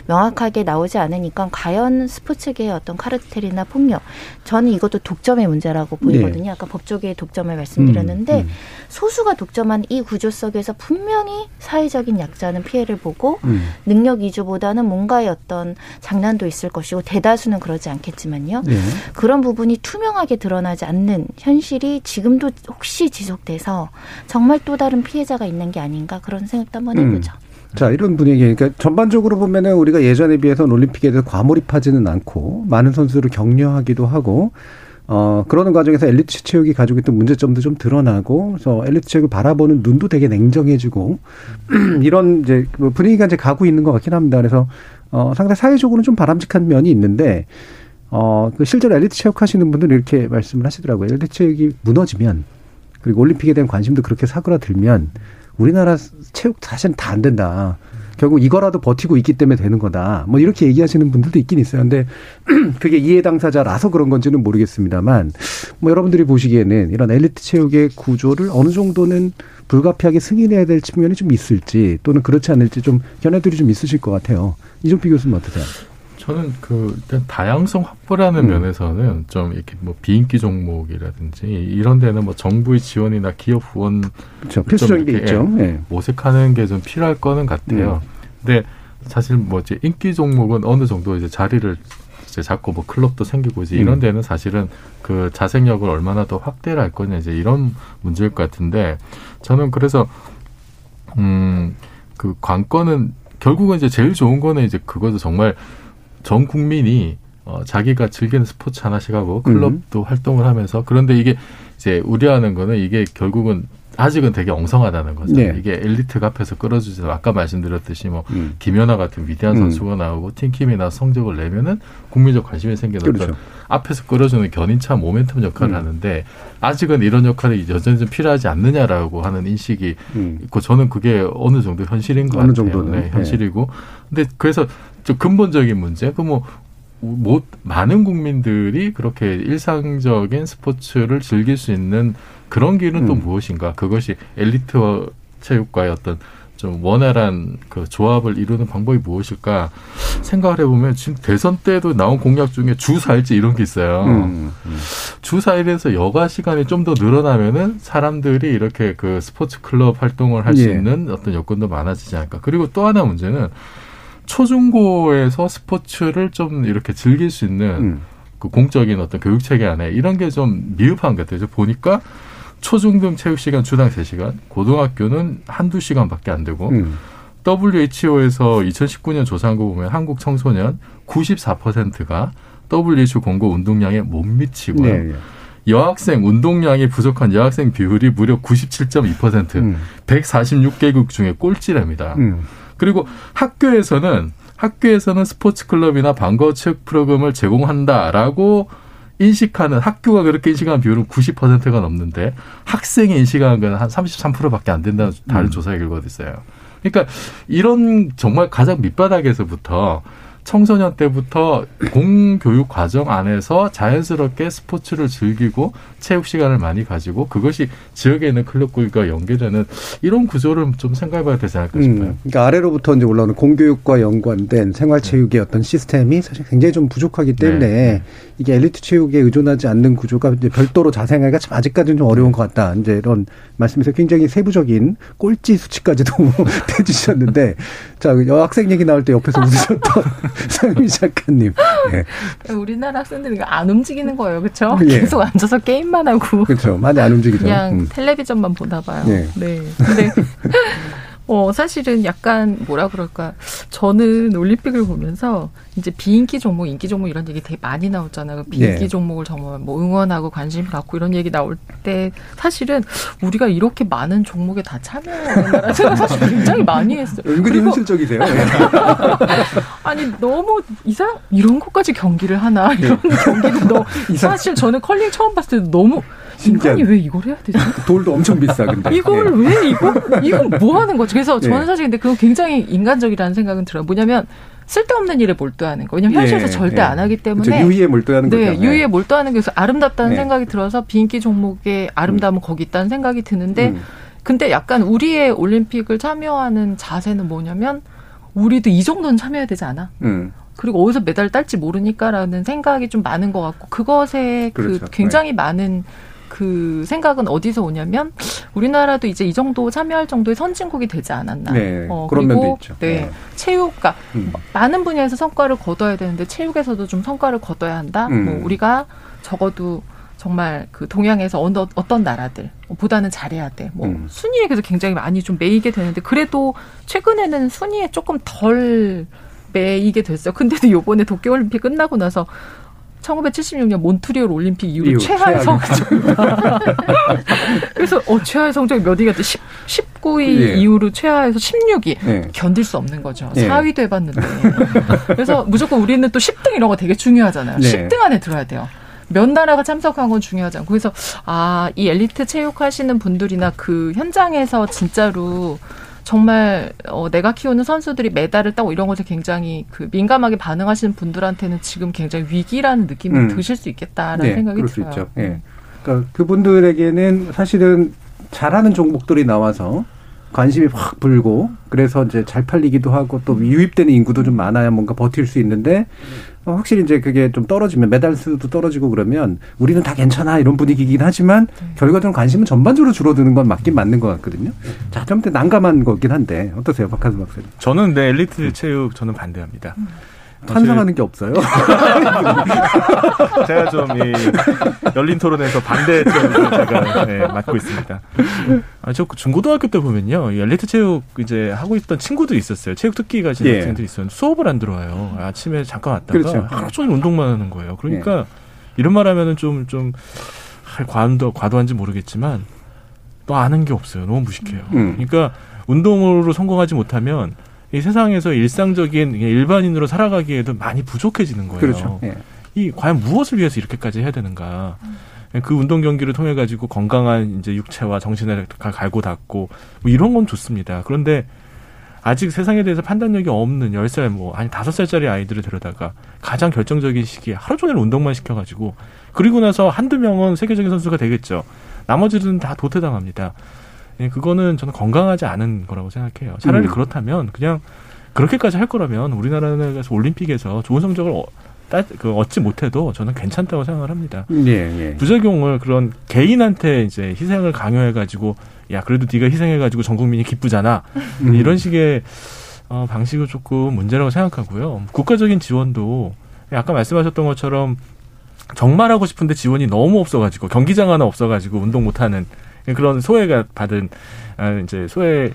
명확하게 나오지 않으니까 과연 스포츠계의 어떤 카르텔이나 폭력 저는 이것도 독점의 문제라고 보이거든요. 아까 법조계의 독점을 말씀드렸는데 음, 음. 소수가 독점한 이 구조 속에서 분명히 사회적인 약자는 피해를 보고 음. 능력 위주보다는 뭔가의 어떤 장난도 있을 것이고 대다수는 그러지 않겠지만요. 네. 그런 부분이 투명하게 드러나지 않는 현실이 지금도 혹시 지속돼서 정말 또 다른 피해자가 있는 게 아닌가 그런 생각도 한번 해보죠. 음. 자, 이런 분위기. 그러니까 전반적으로 보면은 우리가 예전에 비해서 올림픽에 대해서 과몰입하지는 않고 많은 선수를 격려하기도 하고 어, 그러는 과정에서 엘리트 체육이 가지고 있던 문제점도 좀 드러나고, 그래서 엘리트 체육을 바라보는 눈도 되게 냉정해지고, 이런 이제 뭐 분위기가 이제 가고 있는 것 같긴 합니다. 그래서, 어, 상당히 사회적으로는 좀 바람직한 면이 있는데, 어, 그 실제로 엘리트 체육 하시는 분들은 이렇게 말씀을 하시더라고요. 엘리트 체육이 무너지면, 그리고 올림픽에 대한 관심도 그렇게 사그라들면, 우리나라 체육 사실은 다 안 된다. 결국 이거라도 버티고 있기 때문에 되는 거다. 뭐 이렇게 얘기하시는 분들도 있긴 있어요. 근데 그게 이해 당사자라서 그런 건지는 모르겠습니다만 뭐 여러분들이 보시기에는 이런 엘리트 체육의 구조를 어느 정도는 불가피하게 승인해야 될 측면이 좀 있을지 또는 그렇지 않을지 좀 견해들이 좀 있으실 것 같아요. 이종필 교수님 어떠세요? 저는 그 일단 다양성 확보라는 음. 면에서는 좀 이렇게 뭐 비인기 종목이라든지 이런 데는 뭐 정부의 지원이나 기업 후원 그렇죠. 필수적인 게 있죠. 예, 예. 모색하는 게 좀 필요할 거는 같아요. 근데 사실 뭐 이제 인기 종목은 어느 정도 이제 자리를 이제 잡고 뭐 클럽도 생기고 이제 이런 음. 데는 사실은 그 자생력을 얼마나 더 확대를 할 거냐 이제 이런 문제일 것 같은데 저는 그래서 음 그 관건은 결국은 이제 제일 좋은 거는 이제 그거도 정말 전 국민이 어, 자기가 즐기는 스포츠 하나씩 하고 클럽도 활동을 하면서 그런데 이게 이제 우려하는 거는 이게 결국은 아직은 되게 엉성하다는 거죠. 네. 이게 엘리트가 앞에서 끌어주지 아까 말씀드렸듯이 뭐 음. 김연아 같은 위대한 음. 선수가 나오고 팀킴이나 성적을 내면은 국민적 관심이 생기는 그렇죠. 앞에서 끌어주는 견인차 모멘텀 역할을 음. 하는데 아직은 이런 역할이 여전히 좀 필요하지 않느냐라고 하는 인식이 음. 있고 저는 그게 어느 정도 현실인 것 어느 같아요. 정도는. 네, 현실이고. 근데 그래서 좀 근본적인 문제, 그뭐 뭐 많은 국민들이 그렇게 일상적인 스포츠를 즐길 수 있는 그런 길은 또 음. 무엇인가? 그것이 엘리트 체육과의 어떤 좀 원활한 그 조합을 이루는 방법이 무엇일까 생각을 해보면 지금 대선 때도 나온 공약 중에 주 4일제 이런 게 있어요. 음. 주 4일에서 여가 시간이 좀 더 늘어나면은 사람들이 이렇게 그 스포츠 클럽 활동을 할수 예. 있는 어떤 여건도 많아지지 않을까. 그리고 또 하나 문제는 초중고에서 스포츠를 좀 이렇게 즐길 수 있는 음. 그 공적인 어떤 교육 체계 안에 이런 게 좀 미흡한 것 같아요. 보니까 초중등 체육 시간 주당 3시간, 고등학교는 한두 시간밖에 안 되고 음. WHO에서 2019년 조사한 거 보면 한국 청소년 94%가 WHO 공고 운동량에 못 미치고요. 네, 네. 여학생 운동량이 부족한 여학생 비율이 무려 97.2%, 음. 146개국 중에 꼴찌랍니다. 음. 그리고 학교에서는 학교에서는 스포츠 클럽이나 방과 체육 프로그램을 제공한다라고 인식하는 학교가 그렇게 인식하는 비율은 90%가 넘는데 학생이 인식하는 건 한 33%밖에 안 된다는 다른 음. 조사 결과도 있어요. 그러니까 이런 정말 가장 밑바닥에서부터 청소년 때부터 공교육 과정 안에서 자연스럽게 스포츠를 즐기고 체육 시간을 많이 가지고 그것이 지역에 있는 클럽과 연계되는 이런 구조를 좀 생각해봐야 되지 않을까 싶어요. 음, 그러니까 아래로부터 이제 올라오는 공교육과 연관된 생활체육의 어떤 시스템이 사실 굉장히 좀 부족하기 때문에 네. 이게 엘리트 체육에 의존하지 않는 구조가 이제 별도로 자생하기가 참 아직까지는 좀 어려운 것 같다. 이제 이런 말씀에서 굉장히 세부적인 꼴찌 수치까지도 해주셨는데 자 여학생 얘기 나올 때 옆에서 웃으셨던 상민 작가님. 예. 우리나라 학생들은 안 움직이는 거예요, 그렇죠? 예. 계속 앉아서 게임만 하고 그렇죠. 많이 안 움직이죠. 그냥 음. 텔레비전만 보나 봐요. 예. 네. 근데 어 사실은 약간 뭐라 그럴까 저는 올림픽을 보면서 이제 비인기 종목, 인기 종목 이런 얘기 되게 많이 나오잖아요. 비인기 네. 종목을 정말 뭐 응원하고 관심 갖고 이런 얘기 나올 때 사실은 우리가 이렇게 많은 종목에 다 참여하는 생각 사실 굉장히 많이 했어요. 은근히 그리고 현실적이세요. 예. 아니 너무 이상 이런 것까지 경기를 하나 이런 네. 경기도 너무 사실 저는 컬링 처음 봤을 때도 너무. 인간이 왜 이걸 해야 되지? 돌도 엄청 비싸 근데. 이걸 네. 왜 이거 이건 뭐 하는 거지? 그래서 저는 네. 사실 근데 그건 굉장히 인간적이라는 생각은 들어요. 뭐냐면 쓸데없는 일에 몰두하는 거. 왜냐면 현실에서 예, 절대 예. 안 하기 때문에 그쵸, 유의에 몰두하는 네, 거죠. 네. 유의에 몰두하는 게 그래서 아름답다는 네. 생각이 들어서 비인기 종목의 아름다움은 거기 있다는 생각이 드는데 음. 근데 약간 우리의 올림픽을 참여하는 자세는 뭐냐면 우리도 이 정도는 참여해야 되지 않아? 음. 그리고 어디서 메달 딸지 모르니까라는 생각이 좀 많은 것 같고 그것에 그렇죠. 그 굉장히 많은 그 생각은 어디서 오냐면 우리나라도 이제 이 정도 참여할 정도의 선진국이 되지 않았나. 네, 어, 그런 그리고 면도 있죠. 네, 네. 체육가 음. 많은 분야에서 성과를 거둬야 되는데 체육에서도 좀 성과를 거둬야 한다. 음. 뭐 우리가 적어도 정말 그 동양에서 어떤, 어떤 나라들 보다는 잘해야 돼. 뭐 음. 순위에 그래서 굉장히 많이 좀 매이게 되는데 그래도 최근에는 순위에 조금 덜 매이게 됐어요. 근데도 요번에 도쿄올림픽 끝나고 나서 1976년 몬트리올 올림픽 이후로 이후 최하의 최하위. 성적. 그래서 어 최하의 성적이 몇 위가 돼? 10, 19위 예. 이후로 최하에서 16위. 예. 견딜 수 없는 거죠. 예. 4위도 해봤는데. 그래서 무조건 우리는 또 10등 이런 거 되게 중요하잖아요. 네. 10등 안에 들어야 돼요. 몇 나라가 참석한 건 중요하지 않고. 그래서, 아, 이 엘리트 체육 하시는 분들이나 그 현장에서 진짜로 정말, 어, 내가 키우는 선수들이 메달을 따고 이런 것에 굉장히 그 민감하게 반응하시는 분들한테는 지금 굉장히 위기라는 느낌이 음. 드실 수 있겠다라는 네, 생각이 그럴 수 들어요. 있죠. 예. 그러니까 그분들에게는 사실은 잘하는 종목들이 나와서 관심이 확 불고 그래서 이제 잘 팔리기도 하고 또 유입되는 인구도 좀 많아야 뭔가 버틸 수 있는데 어, 확실히 이제 그게 좀 떨어지면 메달 수도 떨어지고 그러면 우리는 다 괜찮아 이런 분위기이긴 하지만 결과적으로 관심은 전반적으로 줄어드는 건 맞긴 맞는 것 같거든요. 자, 좀 난감한 거긴 한데 어떠세요, 박하수 박사님? 저는 네 엘리트 체육 저는 반대합니다. 찬성하는 게 없어요. 제가 좀 이 열린 토론에서 반대 쪽을 제가 네, 맡고 있습니다. 아, 저 중고등학교 때 보면요, 이 엘리트 체육 이제 하고 있던 친구들이 있었어요. 체육 특기 가진 예. 학생들이 있었는데 수업을 안 들어와요. 아침에 잠깐 왔다가 그렇죠. 하루 종일 운동만 하는 거예요. 그러니까 이런 말 하면은 좀 좀 과도 과도한지 모르겠지만 또 아는 게 없어요. 너무 무식해요. 음. 그러니까 운동으로 성공하지 못하면 이 세상에서 일상적인 일반인으로 살아가기에도 많이 부족해지는 거예요. 그렇죠. 예. 이 과연 무엇을 위해서 이렇게까지 해야 되는가? 그 운동 경기를 통해 가지고 건강한 이제 육체와 정신을 가- 갈고 닦고 뭐 이런 건 좋습니다. 그런데 아직 세상에 대해서 판단력이 없는 열살뭐 아니 다섯 살짜리 아이들을 데려다가 가장 결정적인 시기에 하루 종일 운동만 시켜 가지고 그리고 나서 한두 명은 세계적인 선수가 되겠죠. 나머지는 다 도태당합니다. 예, 그거는 저는 건강하지 않은 거라고 생각해요. 차라리 음. 그렇다면 그냥 그렇게까지 할 거라면 우리나라에서 올림픽에서 좋은 성적을 어, 따, 그 얻지 못해도 저는 괜찮다고 생각을 합니다. 예, 예. 부작용을 그런 개인한테 이제 희생을 강요해 가지고 야 그래도 네가 희생해 가지고 전 국민이 기쁘잖아 음. 이런 식의 어, 방식은 조금 문제라고 생각하고요. 국가적인 지원도 아까 말씀하셨던 것처럼 정말 하고 싶은데 지원이 너무 없어가지고 경기장 하나 없어가지고 운동 못하는 그런 소외가 받은 아, 이제 소외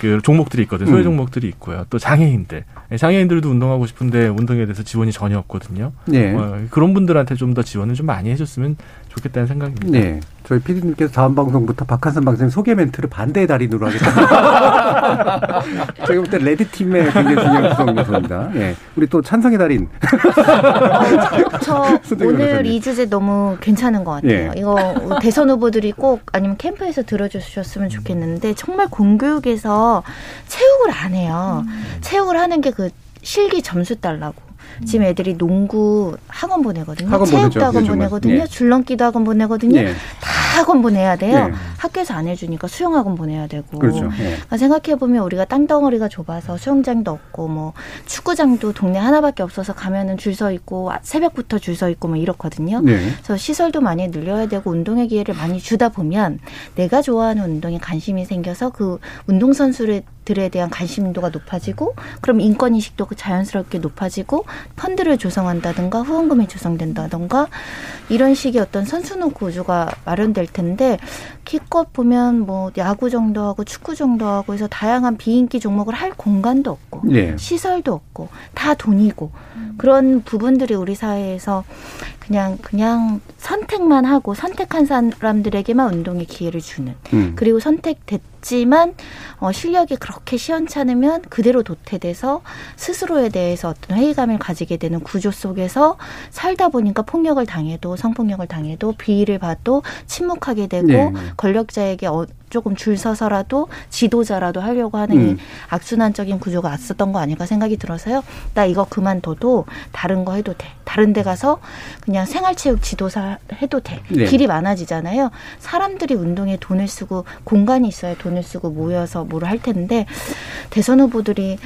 그 종목들이 있거든요. 소외 음. 종목들이 있고요. 또 장애인들 장애인들도 운동하고 싶은데 운동에 대해서 지원이 전혀 없거든요. 네. 어, 그런 분들한테 좀 더 지원을 좀 많이 해줬으면 좋겠다는 생각입니다. 네. 저희 피디님께서 다음 방송부터 박한선 박사님 소개 멘트를 반대의 달인으로 하겠습니다. 제가 볼때 레드팀의 굉장히 중요한 구성 요소입니다. 예. 우리 또 찬성의 달인. 저 손대기 오늘. 이 주제 너무 괜찮은 것 같아요. 예. 이거 대선 후보들이 꼭 아니면 캠프에서 들어주셨으면 좋겠는데 정말 공교육에서 체육을 안 해요. 체육을 하는 게 그 실기 점수 달라고. 지금 애들이 농구 학원 보내거든요. 학원 체육도 보내죠, 학원. 보내거든요. 예. 줄넘기도 학원 보내거든요. 예. 다 학원 보내야 돼요. 예. 학교에서 안 해주니까 수영 학원 보내야 되고. 그렇죠. 예. 그러니까 생각해 보면 우리가 땅 덩어리가 좁아서 수영장도 없고 뭐 축구장도 동네 하나밖에 없어서 가면은 줄 서 있고 아, 새벽부터 줄 서 있고 뭐 이렇거든요. 네. 그래서 시설도 많이 늘려야 되고 운동의 기회를 많이 주다 보면 내가 좋아하는 운동에 관심이 생겨서 그 운동 선수를 들에 대한 관심도가 높아지고 그럼 인권 인식도 그 자연스럽게 높아지고 펀드를 조성한다든가 후원금이 조성된다든가 이런 식의 어떤 선순환 구조가 마련될 텐데 기껏 보면 뭐 야구 정도 하고 축구 정도 하고 해서 다양한 비인기 종목을 할 공간도 없고 네. 시설도 없고 다 돈이고 그런 부분들이 우리 사회에서 그냥 그냥 선택만 하고 선택한 사람들에게만 운동의 기회를 주는 음. 그리고 선택됐지만 어, 실력이 그렇게 시원찮으면 그대로 도태돼서 스스로에 대해서 어떤 회의감을 가지게 되는 구조 속에서 살다 보니까 폭력을 당해도 성폭력을 당해도 비위를 봐도 침묵하게 되고 네. 권력자에게 어, 조금 줄 서서라도 지도자라도 하려고 하는 이 음. 악순환적인 구조가 왔었던 거 아닐까 생각이 들어서요. 나 이거 그만둬도 다른 거 해도 돼. 다른 데 가서 그냥 생활체육 지도사 해도 돼. 네. 길이 많아지잖아요. 사람들이 운동에 돈을 쓰고 공간이 있어야 돈을 쓰고 모여서 뭐를 할 텐데 대선 후보들이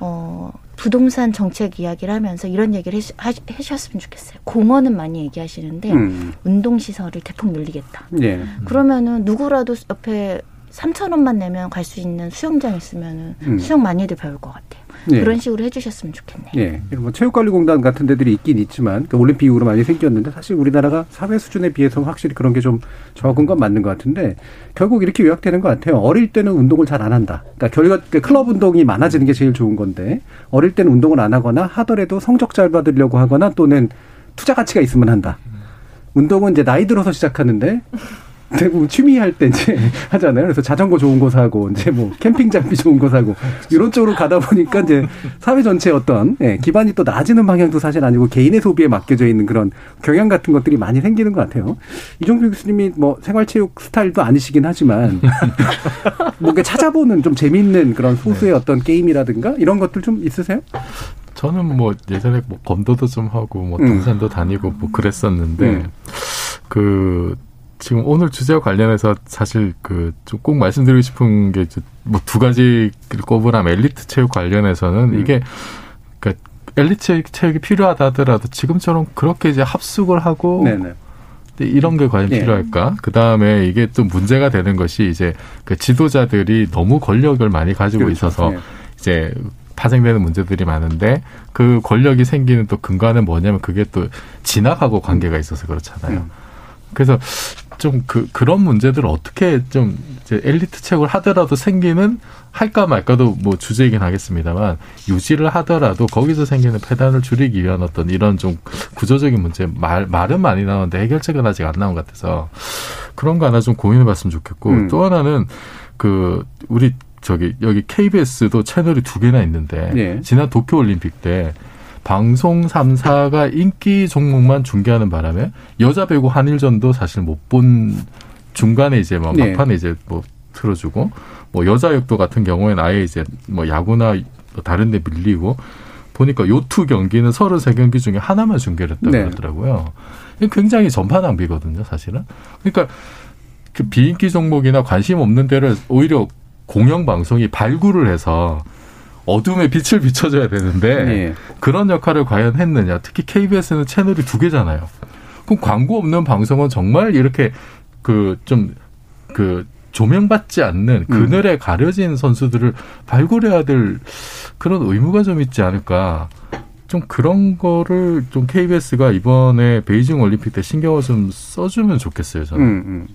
어 부동산 정책 이야기를 하면서 이런 얘기를 하셨으면 좋겠어요. 공원은 많이 얘기하시는데 음. 운동 시설을 대폭 늘리겠다. 예. 그러면은 누구라도 옆에 3천 원만 내면 갈 수 있는 수영장 있으면은 음. 수영 많이들 배울 것 같아요. 예. 그런 식으로 해주셨으면 좋겠네요. 예. 뭐 체육관리공단 같은 데들이 있긴 있지만 그 올림픽 이후로 많이 생겼는데 사실 우리나라가 사회 수준에 비해서 확실히 그런 게 좀 적은 건 맞는 것 같은데 결국 이렇게 요약되는 것 같아요. 어릴 때는 운동을 잘 안 한다. 그러니까 결과 그 클럽 운동이 많아지는 게 제일 좋은 건데 어릴 때는 운동을 안 하거나 하더라도 성적 잘 받으려고 하거나 또는 투자 가치가 있으면 한다. 운동은 이제 나이 들어서 시작하는데 대부분 취미 할 때 이제 하잖아요. 그래서 자전거 좋은 거 사고 이제 뭐 캠핑 장비 좋은 거 사고 이런 쪽으로 가다 보니까 이제 사회 전체의 어떤 예, 기반이 또 낮아지는 방향도 사실 아니고 개인의 소비에 맡겨져 있는 그런 경향 같은 것들이 많이 생기는 것 같아요. 이종필 교수님이 뭐 생활체육 스타일도 아니시긴 하지만 뭔가 찾아보는 좀 재미있는 그런 소수의 어떤 게임이라든가 이런 것들 좀 있으세요? 저는 뭐 예전에 뭐 검도도 좀 하고 뭐 음. 등산도 다니고 뭐 그랬었는데 음. 그 지금 오늘 주제와 관련해서 사실 그좀꼭 말씀드리고 싶은 게 뭐 두 가지를 꼽으라면 엘리트 체육 관련해서는 음. 이게 그러니까 엘리트 체육- 체육이 필요하다 하더라도 지금처럼 그렇게 이제 합숙을 하고 네네. 근데 이런 게 과연 예. 필요할까? 그 다음에 이게 또 문제가 되는 것이 이제 그 지도자들이 너무 권력을 많이 가지고 그렇죠. 있어서 예. 이제 파생되는 문제들이 많은데 그 권력이 생기는 또 근간은 뭐냐면 그게 또 진학하고 관계가 있어서 그렇잖아요. 음. 그래서 좀 그 그런 문제들을 어떻게 좀 이제 엘리트 체육을 하더라도 생기는 할까 말까도 뭐 주제이긴 하겠습니다만 유지를 하더라도 거기서 생기는 폐단을 줄이기 위한 어떤 이런 좀 구조적인 문제 말 말은 많이 나오는데 해결책은 아직 안 나온 것 같아서 그런 거 하나 좀 고민해봤으면 좋겠고 음. 또 하나는 그 우리 저기 여기 KBS도 채널이 두 개나 있는데 예. 지난 도쿄 올림픽 때 방송 3사가 인기 종목만 중계하는 바람에 여자 배구 한일전도 사실 못 본 중간에 이제 뭐 네. 막판에 이제 뭐 틀어주고 뭐 여자 역도 같은 경우에는 아예 이제 뭐 야구나 뭐 다른 데 밀리고 보니까 요투 경기는 33경기 중에 하나만 중계를 했다고 네. 그러더라고요. 굉장히 전파 낭비거든요, 사실은. 그러니까 그 비인기 종목이나 관심 없는 데를 오히려 공영 방송이 발굴을 해서 어둠에 빛을 비춰줘야 되는데 예. 그런 역할을 과연 했느냐. 특히 KBS는 채널이 두 개잖아요. 그럼 광고 없는 방송은 정말 이렇게 그 좀그 조명받지 않는 음. 그늘에 가려진 선수들을 발굴해야 될 그런 의무가 좀 있지 않을까. 좀 그런 거를 좀 KBS가 이번에 베이징 올림픽 때 신경을 좀 써주면 좋겠어요, 저는. 음, 음.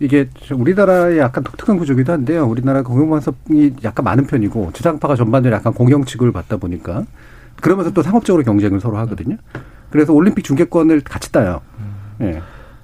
이게 저 우리나라의 약간 독특한 구조기도 한데요. 우리나라 공영방송이 약간 많은 편이고 지상파가 전반적으로 약간 공영 취급을 받다 보니까 그러면서 또 상업적으로 경쟁을 서로 하거든요. 그래서 올림픽 중계권을 같이 따요. 예.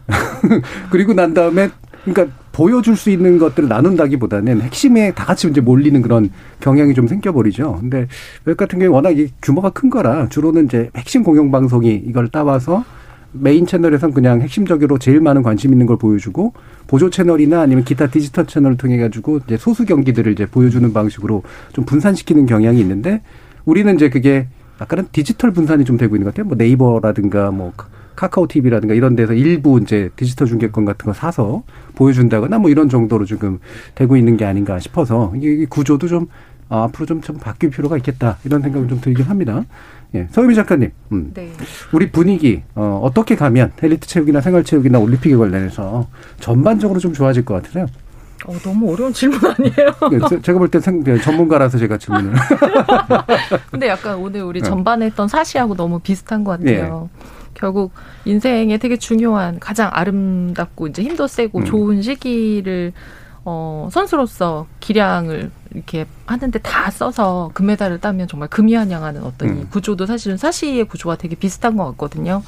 그리고 난 다음에 그러니까 보여줄 수 있는 것들을 나눈다기보다는 핵심에 다 같이 이제 몰리는 그런 경향이 좀 생겨버리죠. 근데 외국 같은 경우 워낙 이 규모가 큰 거라 주로는 이제 핵심 공영방송이 이걸 따와서 메인 채널에선 그냥 핵심적으로 제일 많은 관심 있는 걸 보여주고 보조 채널이나 아니면 기타 디지털 채널을 통해 가지고 이제 소수 경기들을 이제 보여주는 방식으로 좀 분산시키는 경향이 있는데 우리는 이제 그게 약간은 디지털 분산이 좀 되고 있는 것 같아요. 뭐 네이버라든가 뭐 카카오 TV라든가 이런 데서 일부 이제 디지털 중계권 같은 거 사서 보여준다거나 뭐 이런 정도로 지금 되고 있는 게 아닌가 싶어서 이 구조도 좀 아, 앞으로 좀, 좀 바뀔 필요가 있겠다 이런 생각을 좀 들긴 합니다. 예, 서유미 작가님, 음. 네. 우리 분위기 어, 어떻게 가면 엘리트 체육이나 생활 체육이나 올림픽에 관련해서 전반적으로 좀 좋아질 것 같으세요? 어, 너무 어려운 질문 아니에요? 네, 제가 볼 때 전문가라서 제가 질문을. 근데 약간 오늘 우리 전반에 했던 사시하고 너무 비슷한 것 같아요. 네. 결국 인생에 되게 중요한 가장 아름답고 이제 힘도 세고 음. 좋은 시기를 어, 선수로서 기량을 이렇게 하는데 다 써서 금메달을 따면 정말 금이 한양하는 어떤 음. 이 구조도 사실은 사시의 구조와 되게 비슷한 것 같거든요.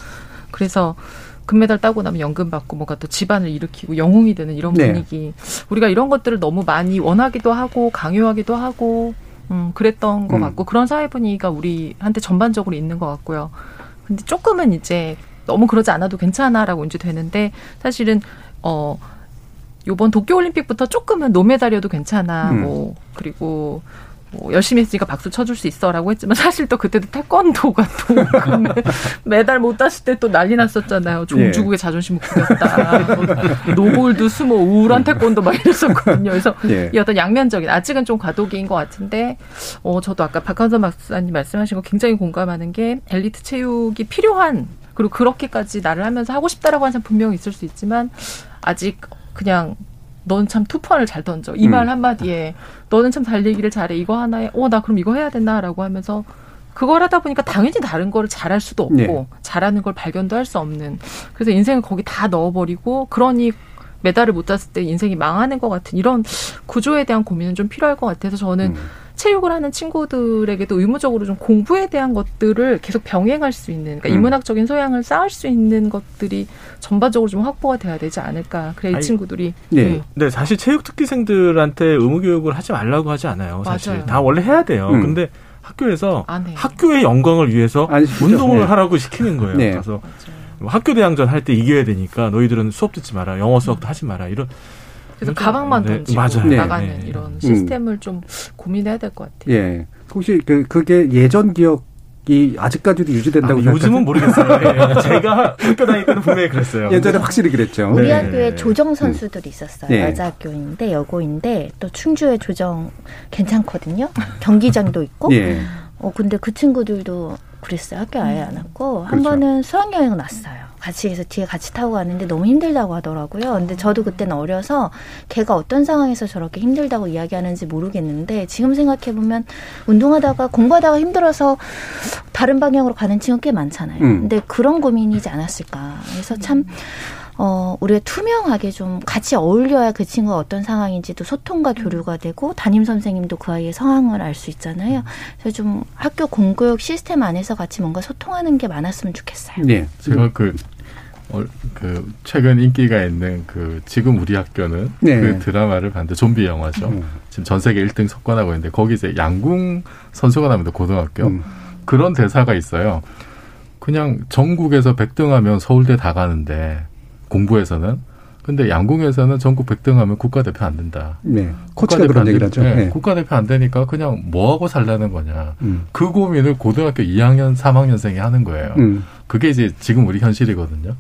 그래서 금메달 따고 나면 연금 받고 뭔가 또 집안을 일으키고 영웅이 되는 이런 네. 분위기. 네. 우리가 이런 것들을 너무 많이 원하기도 하고 강요하기도 하고 음, 그랬던 것 음. 같고 그런 사회 분위기가 우리한테 전반적으로 있는 것 같고요. 근데 조금은 이제 너무 그러지 않아도 괜찮아라고 이제 되는데 사실은 어 요번 도쿄 올림픽부터 조금은 노메달이어도 괜찮아. 음. 뭐 그리고 뭐 열심히 했으니까 박수 쳐줄 수 있어라고 했지만 사실 또 그때도 태권도가 또 메달 못 땄을 때 또 난리 났었잖아요. 종주국의 예. 자존심을 구겼다. 뭐 노골도 스모 우울한 태권도 막 이랬었거든요. 그래서 예. 이 어떤 양면적인 아직은 좀 과도기인 것 같은데 어 저도 아까 박한선 박사님 말씀하신 거 굉장히 공감하는 게 엘리트 체육이 필요한 그리고 그렇게까지 나를 하면서 하고 싶다라고 하는 사람 분명히 있을 수 있지만 아직 그냥 넌참 투펀을 잘 던져. 이말 음. 한마디에 너는 참 달리기를 잘해. 이거 하나에 어 나 그럼 이거 해야 되나라고 하면서 그걸 하다 보니까 당연히 다른 거를 잘할 수도 없고 네. 잘하는 걸 발견도 할 수 없는. 그래서 인생을 거기 다 넣어버리고 그러니 메달을 못 땄을 때 인생이 망하는 것 같은 이런 구조에 대한 고민은 좀 필요할 것 같아서 저는 음. 체육을 하는 친구들에게도 의무적으로 좀 공부에 대한 것들을 계속 병행할 수 있는 그러니까 음. 인문학적인 소양을 쌓을 수 있는 것들이 전반적으로 좀 확보가 돼야 되지 않을까. 그래 이 아니, 친구들이 네. 네. 네. 사실 체육 특기생들한테 의무 교육을 하지 말라고 하지 않아요. 사실 맞아요. 다 원래 해야 돼요. 음. 근데 학교에서 학교의 영광을 위해서 아니, 운동을 네. 하라고 시키는 거예요. 네. 그래서 뭐 학교 대항전 할 때 이겨야 되니까 너희들은 수업 듣지 마라, 영어 수업도 음. 하지 마라 이런 그래서 가방만 네, 던지고 맞아요. 나가는 네, 네. 이런 시스템을 음. 좀 고민해야 될 것 같아요. 예. 혹시 그 그게 예전 기억 이 아직까지도 유지된다고 아, 요즘은 모르겠어요. 예. 제가 학교 다닐 때는 분명히 그랬어요. 예전에 확실히 그랬죠. 우리 네. 학교에 조정 선수들이 있었어요. 네. 여자 학교인데 여고인데 또 충주에 조정 괜찮거든요. 경기장도 있고. 예. 어 근데 그 친구들도 그랬어요. 학교 아예 안 왔고 한 그렇죠. 번은 수학 여행 났어요. 같이 해서 뒤에 같이 타고 갔는데 너무 힘들다고 하더라고요. 근데 저도 그때는 어려서 걔가 어떤 상황에서 저렇게 힘들다고 이야기하는지 모르겠는데 지금 생각해 보면 운동하다가 공부하다가 힘들어서 다른 방향으로 가는 친구 꽤 많잖아요. 음. 근데 그런 고민이지 않았을까. 그래서 참 어, 우리가 투명하게 좀 같이 어울려야 그 친구가 어떤 상황인지도 소통과 교류가 되고 담임 선생님도 그 아이의 상황을 알 수 있잖아요. 그래서 좀 학교 공교육 시스템 안에서 같이 뭔가 소통하는 게 많았으면 좋겠어요. 네. 제가 그, 어, 그, 최근 인기가 있는 그, 지금 우리 학교는 네. 그 드라마를 봤는데 좀비 영화죠. 음. 지금 전 세계 1등 석권하고 있는데 거기 이제 양궁 선수가 나옵니다. 고등학교. 음. 그런 대사가 있어요. 그냥 전국에서 1등하면 서울대 다 가는데 공부에서는 근데 양궁에서는 전국 1등하면 국가대표 안 된다. 네. 코치가 그런 얘기를 하죠. 네. 네. 국가대표 안 되니까 그냥 뭐 하고 살라는 거냐. 음. 그 고민을 고등학교 2학년, 3학년생이 하는 거예요. 음. 그게 이제 지금 우리 현실이거든요.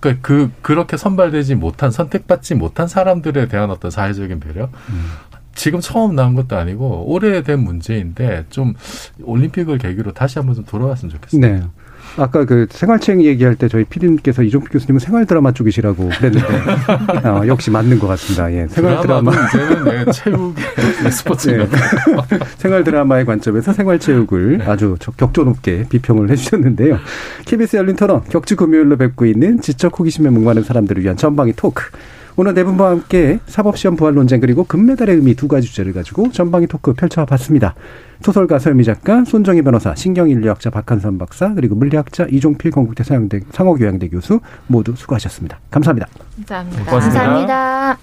그러니까 그 그렇게 선발되지 못한 선택받지 못한 사람들에 대한 어떤 사회적인 배려. 음. 지금 처음 나온 것도 아니고 오래된 문제인데 좀 올림픽을 계기로 다시 한번 좀 돌아왔으면 좋겠습니다. 네. 아까 그 생활체육 얘기할 때 저희 피디님께서 이종필 교수님은 생활 드라마 쪽이시라고 그랬는데 어, 역시 맞는 것 같습니다. 예, 생활 드라마 이제는 네, 체육의 스포츠 예. 생활 드라마의 관점에서 생활 체육을 네. 아주 격조 높게 비평을 해주셨는데요. KBS 열린 토론 격주 금요일로 뵙고 있는 지적 호기심에 목마른 사람들을 위한 전방위 토크. 오늘 네 분과 함께 사법시험 부활 논쟁 그리고 금메달의 의미 두 가지 주제를 가지고 전방위 토크 펼쳐봤습니다. 소설가 서유미 작가, 손정희 변호사, 신경인류학자 박한선 박사, 그리고 물리학자 이종필 건국대 상영대, 상호교양대 교수 모두 수고하셨습니다. 감사합니다. 감사합니다. 고맙습니다. 감사합니다.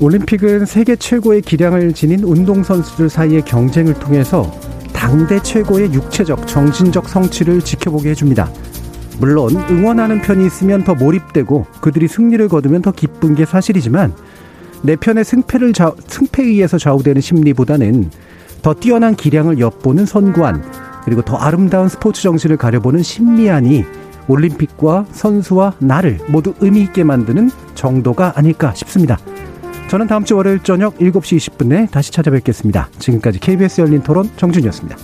올림픽은 세계 최고의 기량을 지닌 운동선수들 사이의 경쟁을 통해서 당대 최고의 육체적, 정신적 성취를 지켜보게 해줍니다. 물론 응원하는 편이 있으면 더 몰입되고 그들이 승리를 거두면 더 기쁜 게 사실이지만 내 편의 승패를 좌, 승패에 의해서 좌우되는 심리보다는 더 뛰어난 기량을 엿보는 선구안 그리고 더 아름다운 스포츠 정신을 가려보는 심리안이 올림픽과 선수와 나를 모두 의미 있게 만드는 정도가 아닐까 싶습니다. 저는 다음 주 월요일 저녁 7시 20분에 다시 찾아뵙겠습니다. 지금까지 KBS 열린 토론 정준이었습니다.